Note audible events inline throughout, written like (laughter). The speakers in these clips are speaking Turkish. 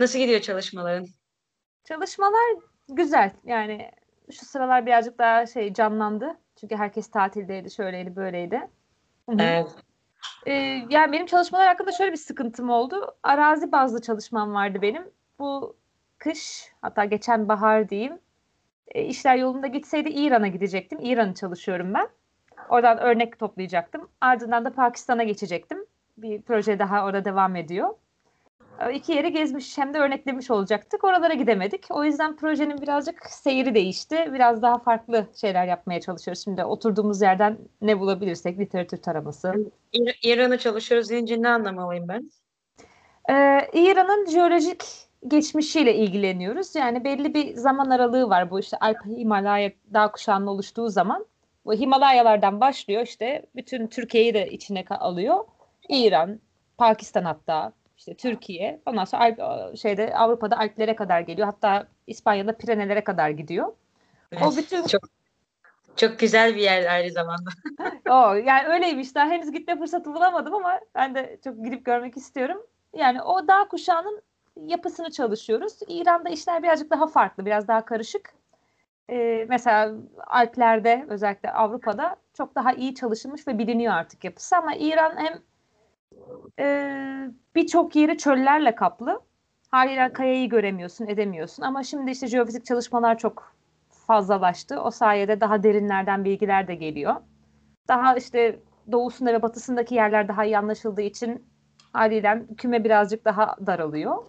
Nasıl gidiyor çalışmaların? Çalışmalar güzel. Yani şu sıralar birazcık daha şey canlandı. Çünkü herkes tatildeydi, şöyleydi, böyleydi. Evet. Ee, yani benim çalışmalar hakkında şöyle bir sıkıntım oldu. Arazi bazlı çalışmam vardı benim. Bu kış, hatta geçen bahar diyeyim. E, işler yolunda gitseydi İran'a gidecektim. İran'ı çalışıyorum ben. Oradan örnek toplayacaktım. Ardından da Pakistan'a geçecektim. Bir proje daha orada devam ediyor. E, iki yeri gezmiş hem de örneklemiş olacaktık. Oralara gidemedik. O yüzden projenin birazcık seyri değişti. Biraz daha farklı şeyler yapmaya çalışıyoruz. Şimdi oturduğumuz yerden ne bulabilirsek literatür taraması. İr- İran'a çalışıyoruz deyince ne anlamalıyım ben? Ee, İran'ın jeolojik geçmişiyle ilgileniyoruz. Yani belli bir zaman aralığı var bu işte Alp Himalaya dağ kuşağının oluştuğu zaman. Bu Himalayalardan başlıyor işte bütün Türkiye'yi de içine alıyor. İran, Pakistan hatta işte Türkiye. Ondan sonra Alp, şeyde Avrupa'da Alplere kadar geliyor. Hatta İspanya'da Pirenelere kadar gidiyor. O bütün Çok çok güzel bir yer aynı zamanda. (laughs) o yani öyleymiş. Daha henüz gitme fırsatı bulamadım ama ben de çok gidip görmek istiyorum. Yani o dağ kuşağının yapısını çalışıyoruz. İran'da işler birazcık daha farklı, biraz daha karışık. Ee, mesela Alplerde özellikle Avrupa'da çok daha iyi çalışılmış ve biliniyor artık yapısı ama İran hem e, birçok yeri çöllerle kaplı. Haliyle kayayı göremiyorsun, edemiyorsun. Ama şimdi işte jeofizik çalışmalar çok fazlalaştı. O sayede daha derinlerden bilgiler de geliyor. Daha işte doğusunda ve batısındaki yerler daha iyi anlaşıldığı için haliyle küme birazcık daha daralıyor.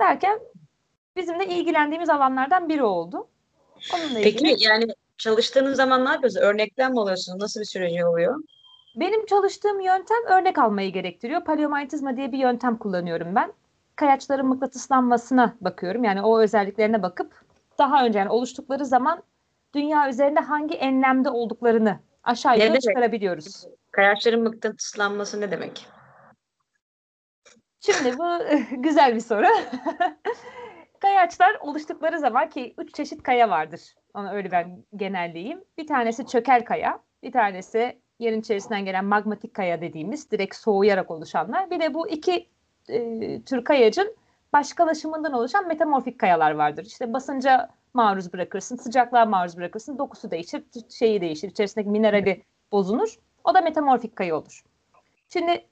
Derken bizim de ilgilendiğimiz alanlardan biri oldu. Onunla ilgili. Peki yani çalıştığınız zaman ne yapıyorsunuz? Örnekten mi alıyorsunuz? Nasıl bir süreci oluyor? Benim çalıştığım yöntem örnek almayı gerektiriyor. Paleomanyetizma diye bir yöntem kullanıyorum ben. Kayaçların mıknatıslanmasına bakıyorum. Yani o özelliklerine bakıp daha önce yani oluştukları zaman dünya üzerinde hangi enlemde olduklarını aşağı yukarı çıkarabiliyoruz. Kayaçların mıknatıslanması ne demek? Şimdi bu (laughs) güzel bir soru. (laughs) Kayaçlar oluştukları zaman ki üç çeşit kaya vardır. Onu öyle ben genelleyeyim. Bir tanesi çökel kaya, bir tanesi yerin içerisinden gelen magmatik kaya dediğimiz direkt soğuyarak oluşanlar. Bir de bu iki e, tür kayacın başkalaşımından oluşan metamorfik kayalar vardır. İşte basınca maruz bırakırsın, sıcaklığa maruz bırakırsın, dokusu değişir, şeyi değişir, içerisindeki minerali bozulur. O da metamorfik kaya olur. Şimdi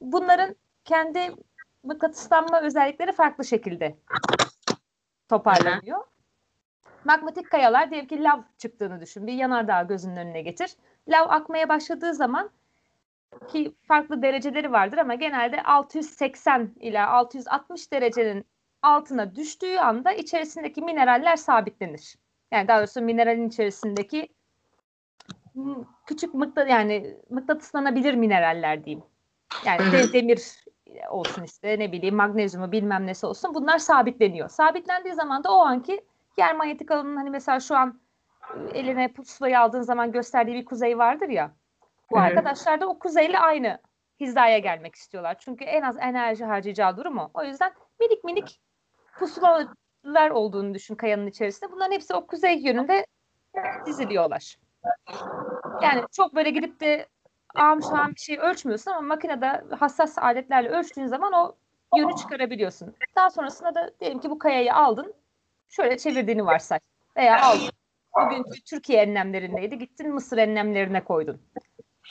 bunların kendi mıknatıslanma özellikleri farklı şekilde toparlanıyor. Magmatik kayalar diyelim ki lav çıktığını düşün. Bir yanardağ gözünün önüne getir. Lav akmaya başladığı zaman ki farklı dereceleri vardır ama genelde 680 ila 660 derecenin altına düştüğü anda içerisindeki mineraller sabitlenir. Yani daha doğrusu mineralin içerisindeki küçük mıknat yani mıknatıslanabilir mineraller diyeyim. Yani de- demir olsun işte ne bileyim magnezyumu bilmem nesi olsun bunlar sabitleniyor. Sabitlendiği zaman da o anki yer manyetik alanının hani mesela şu an eline pusulayı aldığın zaman gösterdiği bir kuzey vardır ya. Bu hı. arkadaşlar da o kuzeyle aynı hizaya gelmek istiyorlar. Çünkü en az enerji harcayacağı durumu. O yüzden minik minik pusulalar olduğunu düşün kayanın içerisinde. Bunların hepsi o kuzey yönünde diziliyorlar. Yani çok böyle gidip de ağam şahım bir şey ölçmüyorsun ama makinede hassas aletlerle ölçtüğün zaman o yönü çıkarabiliyorsun. Daha sonrasında da diyelim ki bu kayayı aldın, şöyle çevirdiğini varsay. Veya aldın, bugünkü Türkiye enlemlerindeydi, gittin Mısır enlemlerine koydun.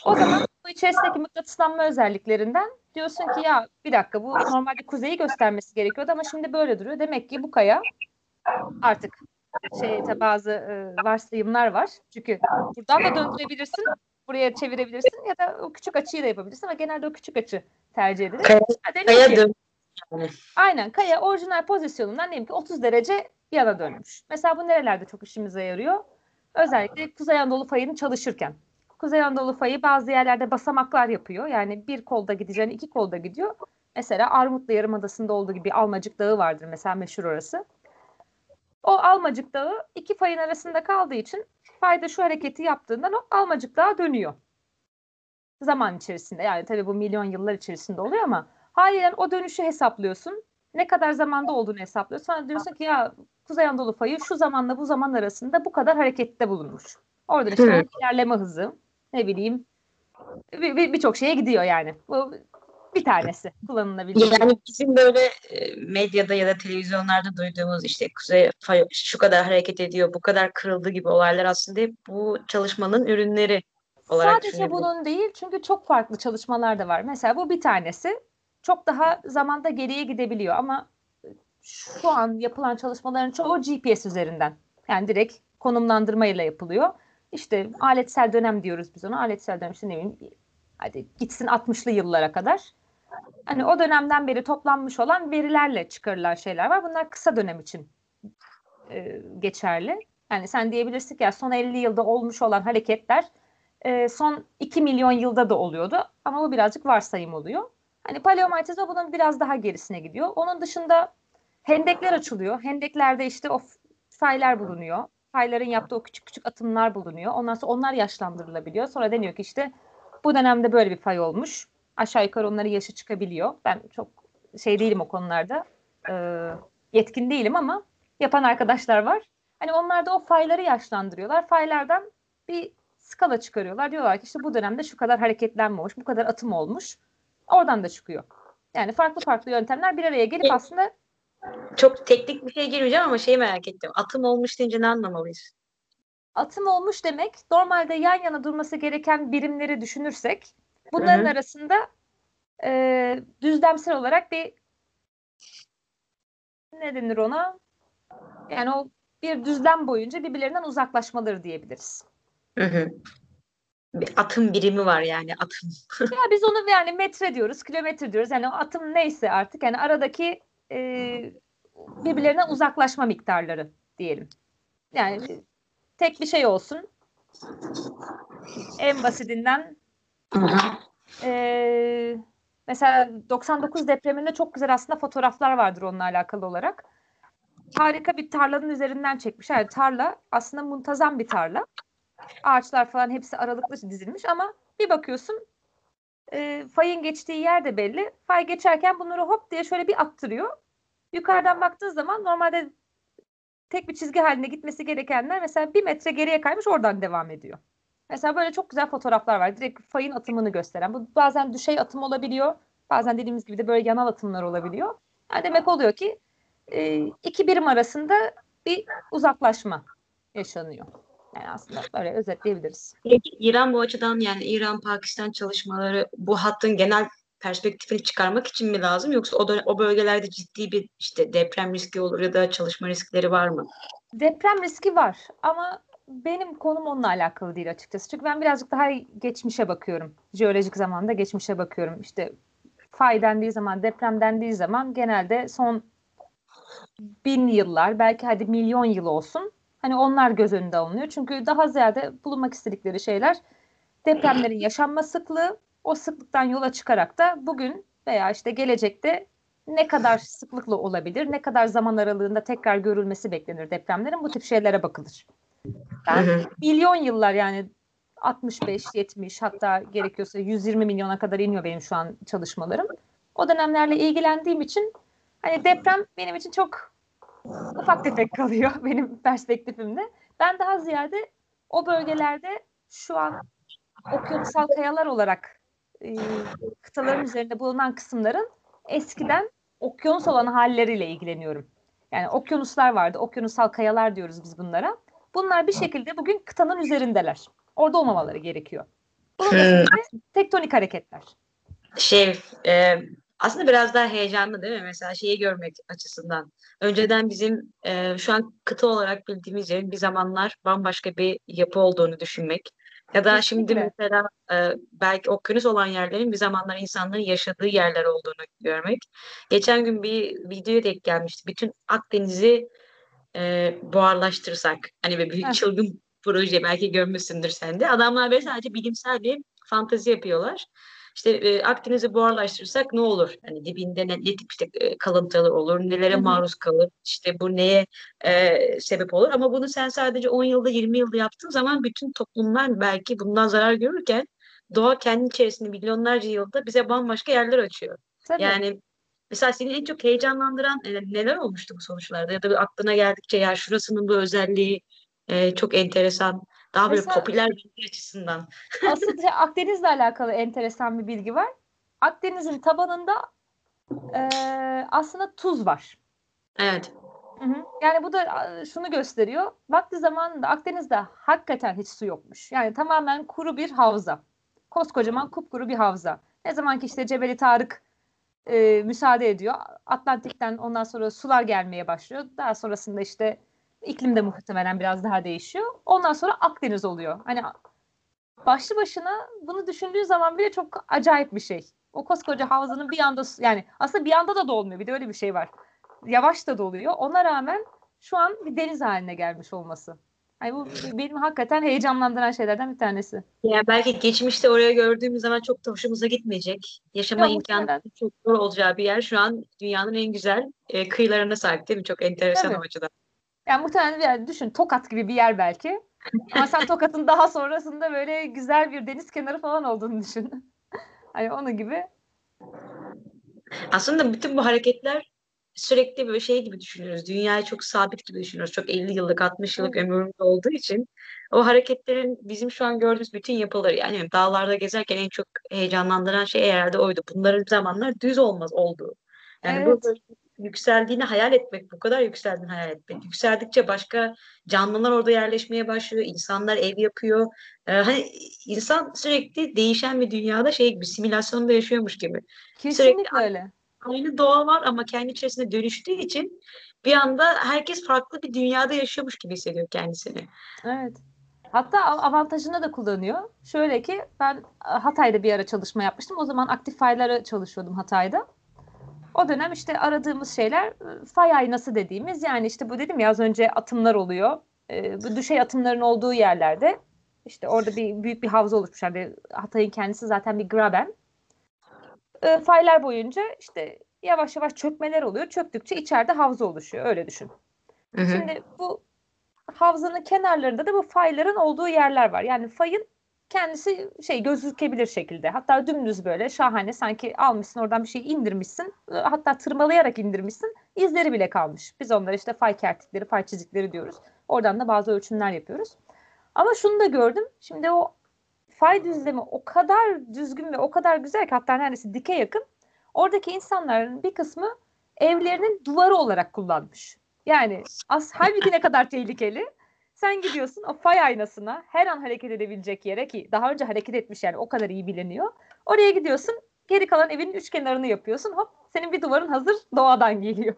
O zaman bu içerisindeki mıknatıslanma özelliklerinden diyorsun ki ya bir dakika bu normalde kuzeyi göstermesi gerekiyordu ama şimdi böyle duruyor. Demek ki bu kaya artık şeyde bazı e, varsayımlar var. Çünkü buradan da döndürebilirsin, buraya çevirebilirsin ya da o küçük açıyı da yapabilirsin ama genelde o küçük açı tercih edilir. Kaya, Ha, kaya ki-. Aynen kaya orijinal pozisyonundan diyelim ki 30 derece yana dönmüş. Mesela bu nerelerde çok işimize yarıyor? Özellikle Kuzey Anadolu fayını çalışırken. Kuzey Anadolu fayı bazı yerlerde basamaklar yapıyor. Yani bir kolda gideceğini iki kolda gidiyor. Mesela Armutlu Yarımadası'nda olduğu gibi Almacık Dağı vardır mesela meşhur orası. O Almacık Dağı iki fayın arasında kaldığı için fayda şu hareketi yaptığından o Almacık Dağı dönüyor. Zaman içerisinde yani tabii bu milyon yıllar içerisinde oluyor ama haliyle o dönüşü hesaplıyorsun. Ne kadar zamanda olduğunu hesaplıyorsun. Sonra diyorsun ki ya Kuzey Anadolu fayı şu zamanla bu zaman arasında bu kadar harekette bulunmuş. Oradan işte onun ilerleme hızı ne bileyim bir- bir- birçok şeye gidiyor yani. Bu bir tanesi kullanılabilecek. Yani bizim böyle e, medyada ya da televizyonlarda duyduğumuz işte kuzey fay şu kadar hareket ediyor, bu kadar kırıldı gibi olaylar aslında hep bu çalışmanın ürünleri olarak Sadece bunun değil çünkü çok farklı çalışmalar da var. Mesela bu bir tanesi çok daha zamanda geriye gidebiliyor ama şu an yapılan çalışmaların çoğu GPS üzerinden. Yani direkt konumlandırmayla yapılıyor. İşte aletsel dönem diyoruz biz ona. Aletsel dönem işte ne bileyim hadi gitsin 60'lı yıllara kadar. Hani o dönemden beri toplanmış olan verilerle çıkarılan şeyler var. Bunlar kısa dönem için e, geçerli. Yani sen diyebilirsin ki ya son 50 yılda olmuş olan hareketler e, son 2 milyon yılda da oluyordu. Ama bu birazcık varsayım oluyor. Hani paleomitozma bunun biraz daha gerisine gidiyor. Onun dışında hendekler açılıyor. Hendeklerde işte o faylar bulunuyor. Fayların yaptığı o küçük küçük atımlar bulunuyor. Ondan sonra onlar yaşlandırılabiliyor. Sonra deniyor ki işte bu dönemde böyle bir fay olmuş. Aşağı yukarı onların yaşı çıkabiliyor. Ben çok şey değilim o konularda. E, yetkin değilim ama yapan arkadaşlar var. Hani onlar da o fayları yaşlandırıyorlar. Faylardan bir skala çıkarıyorlar. Diyorlar ki işte bu dönemde şu kadar hareketlenme olmuş, bu kadar atım olmuş. Oradan da çıkıyor. Yani farklı farklı yöntemler bir araya gelip aslında Çok teknik bir şey girmeyeceğim ama şeyi merak ettim. Atım olmuş deyince ne anlamalıyız? atım olmuş demek normalde yan yana durması gereken birimleri düşünürsek bunların Hı hı. arasında e, düzlemsel olarak bir ne denir ona? Yani o bir düzlem boyunca birbirlerinden uzaklaşmaları diyebiliriz. Hı hı. Bir atım birimi var yani atım. Ya biz onu yani metre diyoruz, kilometre diyoruz. Yani o atım neyse artık yani aradaki e, birbirlerinden uzaklaşma miktarları diyelim. Yani tek bir şey olsun. En basitinden e, mesela 99 depreminde çok güzel aslında fotoğraflar vardır onunla alakalı olarak. Harika bir tarlanın üzerinden çekmiş. Yani tarla aslında muntazam bir tarla. Ağaçlar falan hepsi aralıklı dizilmiş ama bir bakıyorsun e, fayın geçtiği yer de belli. Fay geçerken bunları hop diye şöyle bir attırıyor. Yukarıdan baktığın zaman normalde tek bir çizgi halinde gitmesi gerekenler mesela bir metre geriye kaymış oradan devam ediyor. Mesela böyle çok güzel fotoğraflar var. Direkt fayın atımını gösteren. Bu bazen düşey atım olabiliyor. Bazen dediğimiz gibi de böyle yanal atımlar olabiliyor. Yani demek oluyor ki e, iki birim arasında bir uzaklaşma yaşanıyor. Yani aslında böyle özetleyebiliriz. Peki İran bu açıdan yani İran-Pakistan çalışmaları bu hattın genel perspektifini çıkarmak için mi lazım yoksa o, dönem, o bölgelerde ciddi bir işte deprem riski olur ya da çalışma riskleri var mı? Deprem riski var ama benim konum onunla alakalı değil açıkçası. Çünkü ben birazcık daha geçmişe bakıyorum. Jeolojik zamanda geçmişe bakıyorum. İşte fay dendiği zaman, deprem dendiği zaman genelde son bin yıllar, belki hadi milyon yıl olsun. Hani onlar göz önünde alınıyor. Çünkü daha ziyade bulunmak istedikleri şeyler depremlerin yaşanma sıklığı, o sıklıktan yola çıkarak da bugün veya işte gelecekte ne kadar sıklıkla olabilir, ne kadar zaman aralığında tekrar görülmesi beklenir depremlerin bu tip şeylere bakılır. Hı hı. milyon yıllar yani 65, 70 hatta gerekiyorsa 120 milyona kadar iniyor benim şu an çalışmalarım. O dönemlerle ilgilendiğim için hani deprem benim için çok ufak tefek kalıyor (laughs) benim perspektifimde. Ben daha ziyade o bölgelerde şu an okyanusal kayalar olarak e, kıtaların üzerinde bulunan kısımların eskiden okyanus olan halleriyle ilgileniyorum. Yani okyanuslar vardı. Okyanusal kayalar diyoruz biz bunlara. Bunlar bir şekilde bugün kıtanın üzerindeler. Orada olmamaları gerekiyor. Bunun Hmm. tektonik hareketler. Şey e, aslında biraz daha heyecanlı değil mi? Mesela şeyi görmek açısından. Önceden bizim e, şu an kıta olarak bildiğimiz yerin bir zamanlar bambaşka bir yapı olduğunu düşünmek. Ya da şimdi Kesinlikle. mesela e, belki okyanus olan yerlerin bir zamanlar insanların yaşadığı yerler olduğunu görmek. Geçen gün bir videoya denk gelmişti. Bütün Akdeniz'i e, buharlaştırsak hani bir büyük çılgın proje belki görmüşsündür sen de. Adamlar böyle sadece bilimsel bir fantezi yapıyorlar. İşte e, Akdeniz'i buharlaştırırsak ne olur? Hani dibinde ne, ne tip işte e, kalıntılar olur, nelere Hı hı. maruz kalır, işte bu neye e, sebep olur. Ama bunu sen sadece 10 yılda 20 yılda yaptığın zaman bütün toplumlar belki bundan zarar görürken doğa kendi içerisinde milyonlarca yılda bize bambaşka yerler açıyor. Tabii. Yani mesela seni en çok heyecanlandıran e, neler olmuştu bu sonuçlarda? Ya da aklına geldikçe ya şurasının bu özelliği e, çok enteresan. Daha böyle Mesela- popüler bilgi açısından. (laughs) Aslında Akdeniz'le alakalı enteresan bir bilgi var. Akdeniz'in tabanında e, aslında tuz var. Evet. Hı hı. Yani bu da şunu gösteriyor. Vakti zamanında Akdeniz'de hakikaten hiç su yokmuş. Yani tamamen kuru bir havza. Koskocaman kupkuru bir havza. Ne zaman ki işte Cebeli Tarık e, müsaade ediyor. Atlantik'ten ondan sonra sular gelmeye başlıyor. Daha sonrasında işte iklim de muhtemelen biraz daha değişiyor. Ondan sonra Akdeniz oluyor. Hani başlı başına bunu düşündüğü zaman bile çok acayip bir şey. O koskoca havzanın bir anda yani aslında bir anda da dolmuyor. Bir de öyle bir şey var. Yavaş da doluyor. Ona rağmen şu an bir deniz haline gelmiş olması. Yani bu benim hakikaten heyecanlandıran şeylerden bir tanesi. Yani belki geçmişte oraya gördüğümüz zaman çok da hoşumuza gitmeyecek. Yaşama Yok, imkanı çok zor olacağı bir yer. Şu an dünyanın en güzel e, kıyılarına sahip değil mi? Çok enteresan o açıdan. Yani muhtemelen bir yer, düşün Tokat gibi bir yer belki. Ama sen Tokat'ın daha sonrasında böyle güzel bir deniz kenarı falan olduğunu düşün. (laughs) Hani onun gibi. Aslında bütün bu hareketler sürekli böyle şey gibi düşünüyoruz. Dünyayı çok sabit gibi düşünüyoruz. Çok 50 yıllık, 60 yıllık ömrümüz olduğu için o hareketlerin bizim şu an gördüğümüz bütün yapıları yani dağlarda gezerken en çok heyecanlandıran şey herhalde oydu. Bunların zamanlar düz olmaz olduğu. Yani Evet. bu yükseldiğini hayal etmek, bu kadar yükseldiğini hayal etmek. Yükseldikçe başka canlılar orada yerleşmeye başlıyor. insanlar ev yapıyor. Ee, hani insan sürekli değişen bir dünyada şey gibi simülasyonda yaşıyormuş gibi. Kesinlikle öyle. Aynı doğa var ama kendi içerisinde dönüştüğü için bir anda herkes farklı bir dünyada yaşıyormuş gibi hissediyor kendisini. Evet. Hatta av- avantajını da kullanıyor. Şöyle ki ben e, Hatay'da bir ara çalışma yapmıştım. O zaman aktif faylara çalışıyordum Hatay'da. O dönem işte aradığımız şeyler fay aynası dediğimiz yani işte bu dedim ya az önce atımlar oluyor. E, bu düşey atımların olduğu yerlerde işte orada bir büyük bir havza oluşmuş. Yani Hatay'ın kendisi zaten bir graben. E, faylar boyunca işte yavaş yavaş çökmeler oluyor. Çöktükçe içeride havza oluşuyor. Öyle düşün. Hı hı. Şimdi bu havzanın kenarlarında da bu fayların olduğu yerler var. Yani fayın kendisi şey gözükebilir şekilde. Hatta dümdüz böyle şahane sanki almışsın oradan bir şey indirmişsin. e, Hatta tırmalayarak indirmişsin. İzleri bile kalmış. Biz onlara işte fay kertikleri, fay çizikleri diyoruz. Oradan da bazı ölçümler yapıyoruz. Ama şunu da gördüm. Şimdi o fay düzlemi o kadar düzgün ve o kadar güzel ki hatta neredeyse dike yakın. Oradaki insanların bir kısmı evlerinin duvarı olarak kullanmış. Yani as halbuki ne kadar tehlikeli. Sen gidiyorsun o fay aynasına her an hareket edebilecek yere ki daha önce hareket etmiş yani o kadar iyi biliniyor. Oraya gidiyorsun geri kalan evin üç kenarını yapıyorsun hop senin bir duvarın hazır doğadan geliyor.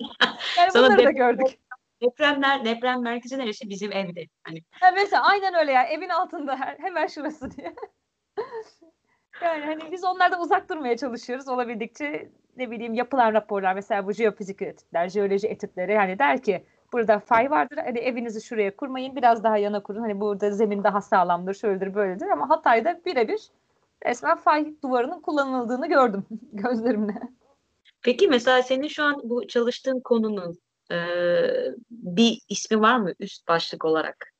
(laughs) yani Sana bunları da gördük. Depremler, deprem merkezi neresi? Bizim evde. Hani Ha, mesela aynen öyle ya evin altında her- hemen şurası diye. (laughs) yani hani biz onlardan uzak durmaya çalışıyoruz olabildikçe ne bileyim yapılan raporlar mesela bu jeofizik etütler, jeoloji etütleri yani der ki burada fay vardır hani evinizi şuraya kurmayın biraz daha yana kurun hani burada zemin daha sağlamdır şöyledir böyledir ama Hatay'da birebir resmen fay duvarının kullanıldığını gördüm (laughs) gözlerimle. Peki mesela senin şu an bu çalıştığın konunun e, bir ismi var mı üst başlık olarak?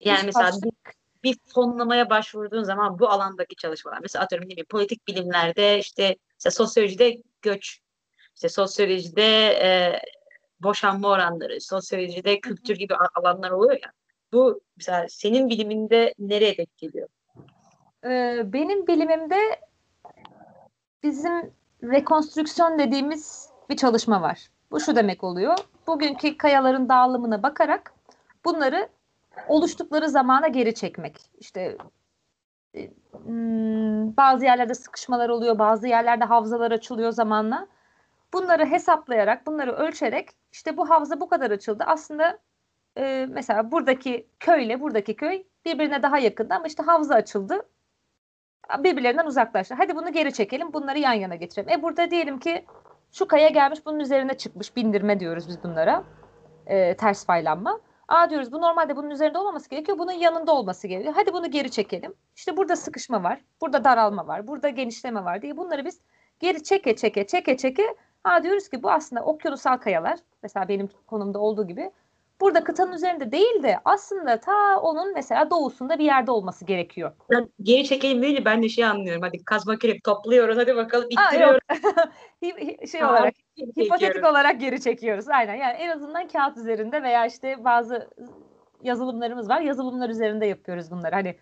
Yani Üst mesela başlık. bir, fonlamaya başvurduğun zaman bu alandaki çalışmalar. Mesela atıyorum ne bileyim politik bilimlerde işte, işte sosyolojide göç, işte sosyolojide e, boşanma oranları, sosyolojide kültür gibi alanlar oluyor ya. Bu mesela senin biliminde nereye denk geliyor? Ee, benim bilimimde bizim rekonstrüksiyon dediğimiz bir çalışma var. Bu şu demek oluyor. Bugünkü kayaların dağılımına bakarak bunları oluştukları zamana geri çekmek. İşte e, hmm, bazı yerlerde sıkışmalar oluyor, bazı yerlerde havzalar açılıyor zamanla. Bunları hesaplayarak, bunları ölçerek işte bu havza bu kadar açıldı. Aslında e, mesela buradaki köyle buradaki köy birbirine daha yakındı ama işte havza açıldı birbirlerinden uzaklaştı. Hadi bunu geri çekelim, bunları yan yana getirelim. E burada diyelim ki şu kaya gelmiş, bunun üzerine çıkmış, bindirme diyoruz biz bunlara. E, ters faylanma. Aa diyoruz bu normalde bunun üzerinde olmaması gerekiyor, bunun yanında olması gerekiyor. Hadi bunu geri çekelim. İşte burada sıkışma var, burada daralma var, burada genişleme var diye bunları biz geri çeke çeke çeke çeke ha diyoruz ki bu aslında okyanusal kayalar. Mesela benim konumda olduğu gibi burada kıtanın üzerinde değil de aslında ta onun mesela doğusunda bir yerde olması gerekiyor. Ben geri çekelim deyince ben de şey anlıyorum. Hadi kazma kürek topluyoruz. Hadi bakalım Aa, ittiriyoruz. (laughs) Şey Tamam, olarak hipotetik çekiyoruz. olarak geri çekiyoruz. Aynen. Yani en azından kağıt üzerinde veya işte bazı yazılımlarımız var. Yazılımlar üzerinde yapıyoruz bunları. Hani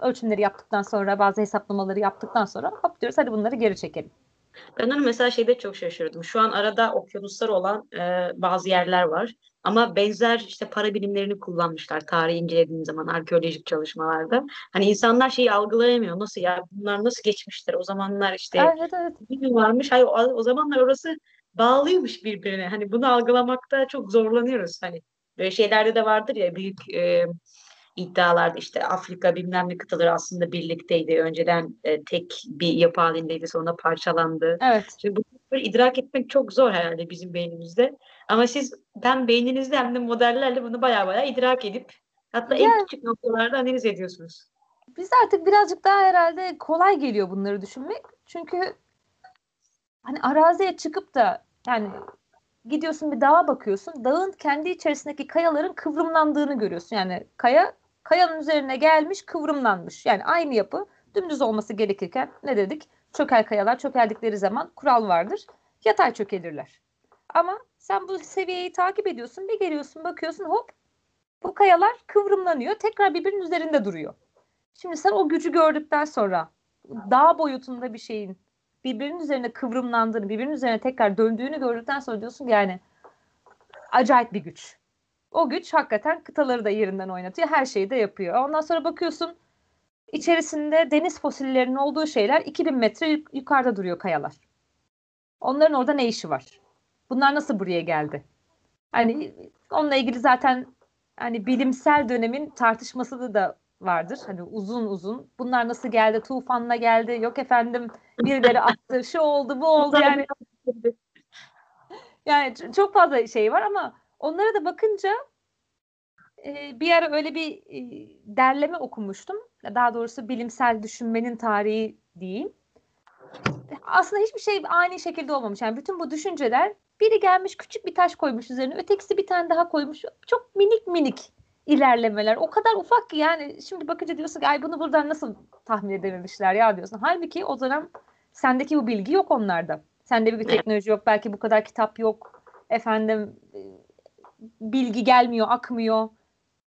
ölçümleri yaptıktan sonra bazı hesaplamaları yaptıktan sonra hop diyoruz hadi bunları geri çekelim. Ben onu mesela şeyde çok şaşırdım. Şu an arada okyanuslar olan e, bazı yerler var. Ama benzer işte para birimlerini kullanmışlar tarihi incelediğim zaman arkeolojik çalışmalarda. Hani insanlar şeyi algılayamıyor. Nasıl ya bunlar nasıl geçmişler? O zamanlar işte Evet evet. bir varmış. Hayır o, o zamanlar orası bağlıymış birbirine. Hani bunu algılamakta çok zorlanıyoruz. Hani böyle şeylerde de vardır ya büyük e, iddialarda işte Afrika bilmem ne kıtaları aslında birlikteydi. Önceden e, tek bir yapı halindeydi sonra parçalandı. Evet. Şimdi bunu böyle idrak etmek çok zor herhalde bizim beynimizde. Ama siz hem beyninizde hem de modellerle bunu baya baya idrak edip hatta en Yani- küçük noktalarda analiz ediyorsunuz. Biz artık birazcık daha herhalde kolay geliyor bunları düşünmek. Çünkü hani araziye çıkıp da yani gidiyorsun bir dağa bakıyorsun. Dağın kendi içerisindeki kayaların kıvrımlandığını görüyorsun. Yani kaya kayanın üzerine gelmiş, kıvrımlanmış. Yani aynı yapı dümdüz olması gerekirken ne dedik? Çökel kayalar çökeldikleri zaman kural vardır. Yatay çökelirler. Ama sen bu seviyeyi takip ediyorsun. Bir geliyorsun bakıyorsun hop bu kayalar kıvrımlanıyor. Tekrar birbirinin üzerinde duruyor. Şimdi sen o gücü gördükten sonra dağ boyutunda bir şeyin birbirinin üzerine kıvrımlandığını, birbirinin üzerine tekrar döndüğünü gördükten sonra diyorsun ki yani acayip bir güç. O güç hakikaten kıtaları da yerinden oynatıyor. Her şeyi de yapıyor. Ondan sonra bakıyorsun içerisinde deniz fosillerinin olduğu şeyler 2000 metre yuk- yukarıda duruyor kayalar. Onların orada ne işi var? Bunlar nasıl buraya geldi? Hani onunla ilgili zaten hani bilimsel dönemin tartışması da vardır. Hani uzun uzun. Bunlar nasıl geldi? Tufanla geldi. Yok efendim birileri (laughs) attı. Şu oldu, bu oldu yani. Yani çok fazla şey var ama onlara da bakınca e, bir ara öyle bir e, derleme okumuştum. Daha doğrusu bilimsel düşünmenin tarihi diyeyim. Aslında hiçbir şey ani şekilde olmamış. Yani bütün bu düşünceler biri gelmiş küçük bir taş koymuş üzerine, ötekisi bir tane daha koymuş. Çok minik minik ilerlemeler. O kadar ufak ki yani şimdi bakınca diyorsun ki ay bunu buradan nasıl tahmin edememişler ya diyorsun. Halbuki o dönem sendeki bu bilgi yok onlarda. Sende bir teknoloji yok. Belki bu kadar kitap yok. Efendim e, bilgi gelmiyor, akmıyor.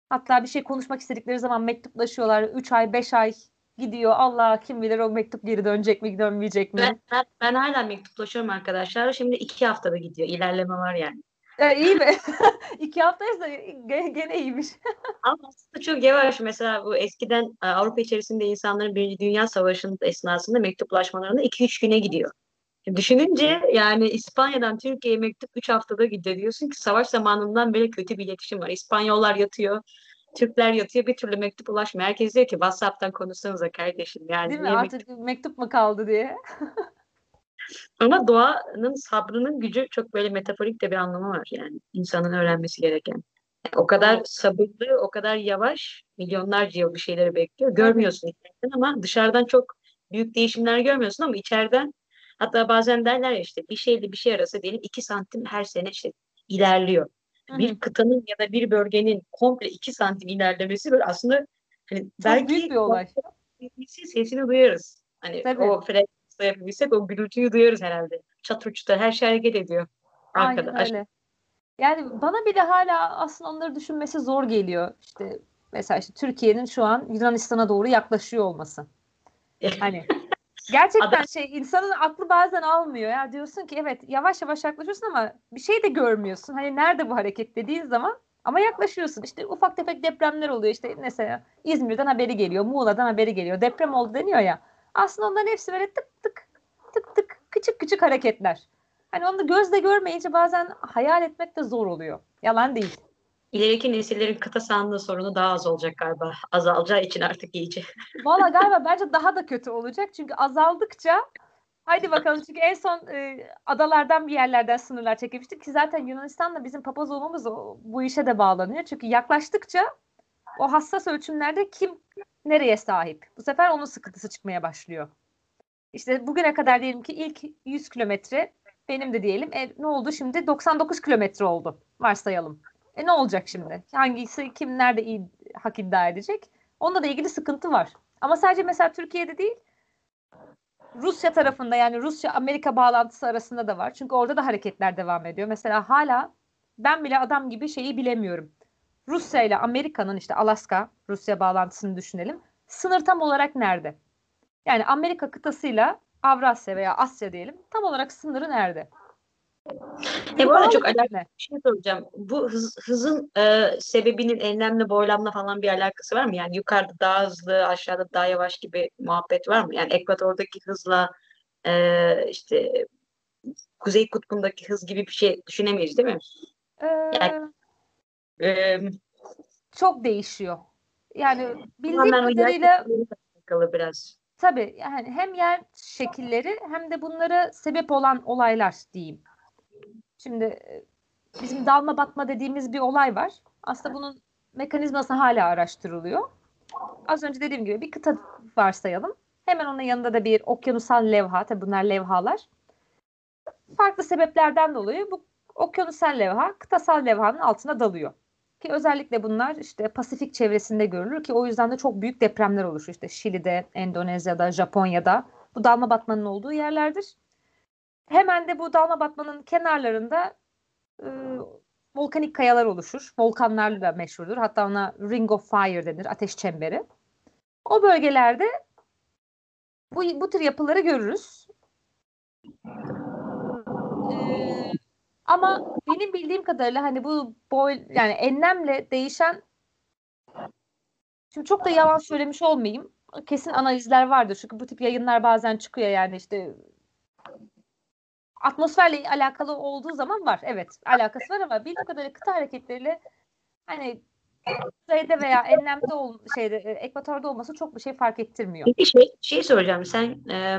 Hatta bir şey konuşmak istedikleri zaman mektuplaşıyorlar. 3 ay, 5 ay gidiyor. Allah kim bilir o mektup geri dönecek mi, dönmeyecek mi? Ben, ben, ben hala mektuplaşıyorum arkadaşlar. Şimdi iki haftada gidiyor. İlerleme var yani. E, iyi mi? (laughs) İki haftaysa ge- gene iyiymiş. (laughs) Ama aslında çok yavaş. Mesela bu eskiden e, Avrupa içerisinde insanların Birinci Dünya Savaşı'nın esnasında mektuplaşmalarında 2-3 güne gidiyor. Düşününce yani İspanya'dan Türkiye'ye mektup 3 haftada gidiyor. Diyorsun ki savaş zamanından beri kötü bir iletişim var. İspanyollar yatıyor, Türkler yatıyor bir türlü mektup ulaşmıyor. Herkes diyor ki WhatsApp'tan konuşsanıza kardeşim. Yani Değil mi? Artık mektup mu kaldı diye. (laughs) Ama doğanın sabrının gücü çok böyle metaforik de bir anlamı var yani insanın öğrenmesi gereken. O kadar sabırlı, o kadar yavaş, milyonlarca yıl bir şeyleri bekliyor. Görmüyorsun içeriden ama dışarıdan çok büyük değişimler görmüyorsun ama içeriden hatta bazen derler ya işte bir şeyle bir şey arası diyelim iki santim her sene işte ilerliyor. Hı hı. Bir kıtanın ya da bir bölgenin komple iki santim ilerlemesi böyle aslında hani belki büyük bir olay. sesi- sesini duyarız. Hani Tabii. o frekansta yapabilsek o gürültüyü duyarız herhalde. Çatır her şey hareket ediyor. Aynen Arkadaş. öyle. Yani bana bile hala aslında onları düşünmesi zor geliyor. İşte mesela işte Türkiye'nin şu an Yunanistan'a doğru yaklaşıyor olması. (laughs) Hani gerçekten Adam- şey insanın aklı bazen almıyor ya diyorsun ki evet yavaş yavaş yaklaşıyorsun ama bir şey de görmüyorsun. Hani nerede bu hareket dediğin zaman ama yaklaşıyorsun. İşte ufak tefek depremler oluyor. İşte mesela İzmir'den haberi geliyor, Muğla'dan haberi geliyor. Deprem oldu deniyor ya. Aslında onların hepsi böyle tık tık tık tık küçük küçük hareketler. Hani onu gözle görmeyince bazen hayal etmek de zor oluyor. Yalan değil. İleriki nesillerin kıta sahanlığı sorunu daha az olacak galiba. Azalacağı için artık iyice. (laughs) Valla galiba bence daha da kötü olacak. Çünkü azaldıkça haydi bakalım çünkü en son e, adalardan bir yerlerden sınırlar çekilmiştik ki zaten Yunanistan'la bizim papaz olmamız o- bu işe de bağlanıyor. Çünkü yaklaştıkça o hassas ölçümlerde kim nereye sahip? Bu sefer onun sıkıntısı çıkmaya başlıyor. İşte bugüne kadar diyelim ki ilk 100 kilometre benim de diyelim e, ne oldu şimdi 99 kilometre oldu varsayalım. E ne olacak şimdi? Hangisi kim nerede iyi hak iddia edecek? Onunla da ilgili sıkıntı var. Ama sadece mesela Türkiye'de değil Rusya tarafında yani Rusya-Amerika bağlantısı arasında da var. Çünkü orada da hareketler devam ediyor. Mesela hala ben bile adam gibi şeyi bilemiyorum. Rusya ile Amerika'nın işte Alaska, Rusya bağlantısını düşünelim. sınır tam olarak nerede? Yani Amerika kıtasıyla Avrasya veya Asya diyelim tam olarak sınırı nerede? E bu arada çok alakalı bir şey soracağım. Bu hız, hızın e, sebebinin enlemle boylamla falan bir alakası var mı? Yani yukarıda daha hızlı, aşağıda daha yavaş gibi muhabbet var mı? Yani ekvatordaki hızla e, işte Kuzey Kutbu'ndaki hız gibi bir şey düşünemeyiz değil mi? Ee, E, çok değişiyor. Yani bildiğim kadarıyla alakalı biraz. tabii yani hem yer şekilleri hem de bunlara sebep olan olaylar diyeyim. Şimdi e, bizim dalma batma dediğimiz bir olay var. Aslında bunun mekanizması hala araştırılıyor. Az önce dediğim gibi bir kıta varsayalım. Hemen onun yanında da bir okyanusal levha. Tabii bunlar levhalar. Farklı sebeplerden dolayı bu okyanusal levha kıtasal levhanın altına dalıyor. Ki özellikle bunlar işte Pasifik çevresinde görülür ki o yüzden de çok büyük depremler oluşur. İşte Şili'de, Endonezya'da, Japonya'da bu dalma batmanın olduğu yerlerdir. Hemen de bu dalma batmanın kenarlarında e, volkanik kayalar oluşur. Volkanlarla da meşhurdur. Hatta ona Ring of Fire denir, ateş çemberi. O bölgelerde bu, bu tür yapıları görürüz. Ee, ama benim bildiğim kadarıyla hani bu boy yani enlemle değişen şimdi çok da yalan söylemiş olmayayım. Kesin analizler vardır. Çünkü bu tip yayınlar bazen çıkıyor yani işte atmosferle alakalı olduğu zaman var. Evet alakası var ama bildiğim kadarıyla kıta hareketleriyle hani kuzeyde veya enlemde ol, şeyde e, ekvatorda olması çok bir şey fark ettirmiyor. Peki şey, şey soracağım. Sen e,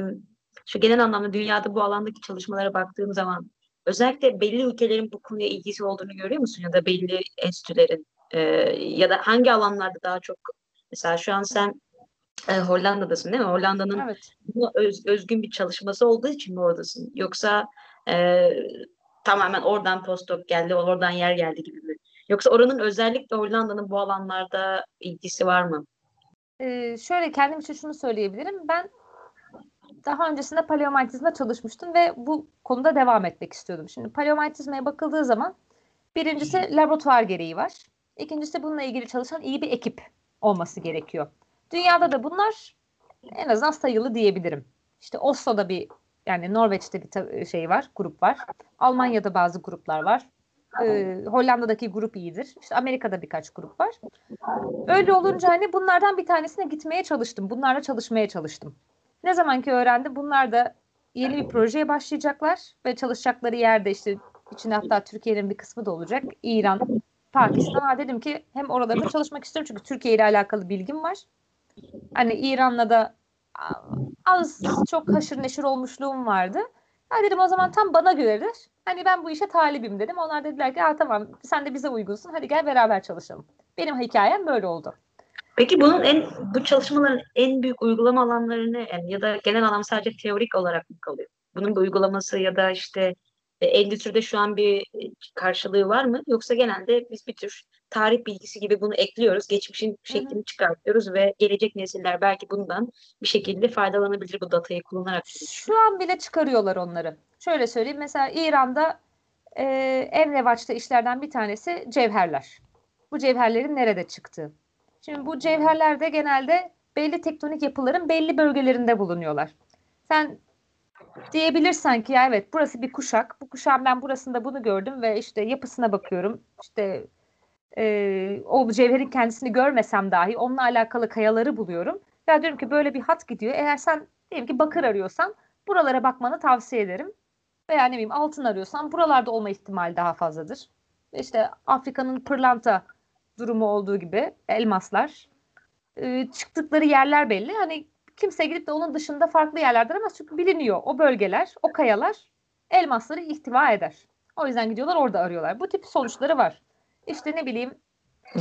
şu genel anlamda dünyada bu alandaki çalışmalara baktığın zaman özellikle belli ülkelerin bu konuya ilgisi olduğunu görüyor musun? Ya da belli enstitülerin e, ya da hangi alanlarda daha çok mesela şu an sen e, Hollanda'dasın değil mi? Hollanda'nın Evet. öz- özgün bir çalışması olduğu için mi oradasın? Yoksa e, tamamen oradan postdoc geldi, oradan yer geldi gibi mi? Yoksa oranın özellikle Hollanda'nın bu alanlarda ilgisi var mı? Ee, şöyle kendim için şunu söyleyebilirim. Ben daha öncesinde paleomantizmle çalışmıştım ve bu konuda devam etmek istiyordum. Şimdi paleomantizmaya bakıldığı zaman birincisi laboratuvar gereği var. İkincisi bununla ilgili çalışan iyi bir ekip olması gerekiyor. Dünyada da bunlar en azından sayılı diyebilirim. İşte Oslo'da bir yani Norveç'te bir şey var, grup var. Almanya'da bazı gruplar var. Ee, Hollanda'daki grup iyidir. İşte Amerika'da birkaç grup var. Öyle olunca hani bunlardan bir tanesine gitmeye çalıştım. Bunlarla çalışmaya çalıştım. Ne zaman ki öğrendim bunlar da yeni bir projeye başlayacaklar ve çalışacakları yerde işte içinde hatta Türkiye'nin bir kısmı da olacak. İran, Pakistan. Ha dedim ki hem oralarda çalışmak istiyorum çünkü Türkiye ile alakalı bilgim var. Hani İran'la da az çok haşır neşir olmuşluğum vardı. Ha dedim o zaman tam bana göredir. Hani ben bu işe talibim dedim. Onlar dediler ki ha tamam sen de bize uygunsun. Hadi gel beraber çalışalım. Benim hikayem böyle oldu. Peki bunun en bu çalışmaların en büyük uygulama alanları ne? Yani ya da genel anlam sadece teorik olarak mı kalıyor? Bunun bir uygulaması ya da işte e, endüstride şu an bir e, karşılığı var mı? Yoksa genelde biz bir tür tarih bilgisi gibi bunu ekliyoruz. Geçmişin şeklini çıkartıyoruz ve gelecek nesiller belki bundan bir şekilde faydalanabilir bu datayı kullanarak. Şu an bile çıkarıyorlar onları. Şöyle söyleyeyim mesela İran'da e, en revaçta işlerden bir tanesi cevherler. Bu cevherlerin nerede çıktığı. Şimdi bu cevherler de genelde belli tektonik yapıların belli bölgelerinde bulunuyorlar. Sen diyebilirsen ki ya evet burası bir kuşak. Bu kuşağın ben burasında bunu gördüm ve işte yapısına bakıyorum. İşte e, o cevherin kendisini görmesem dahi onunla alakalı kayaları buluyorum. Ya diyorum ki böyle bir hat gidiyor. Eğer sen diyelim ki bakır arıyorsan buralara bakmanı tavsiye ederim. Veya ne bileyim altın arıyorsan buralarda olma ihtimali daha fazladır. İşte Afrika'nın pırlanta durumu olduğu gibi elmaslar e, çıktıkları yerler belli. Hani kimse gidip de onun dışında farklı yerlerde aramaz çünkü biliniyor o bölgeler, o kayalar elmasları ihtiva eder. O yüzden gidiyorlar orada arıyorlar. Bu tip sonuçları var. İşte ne bileyim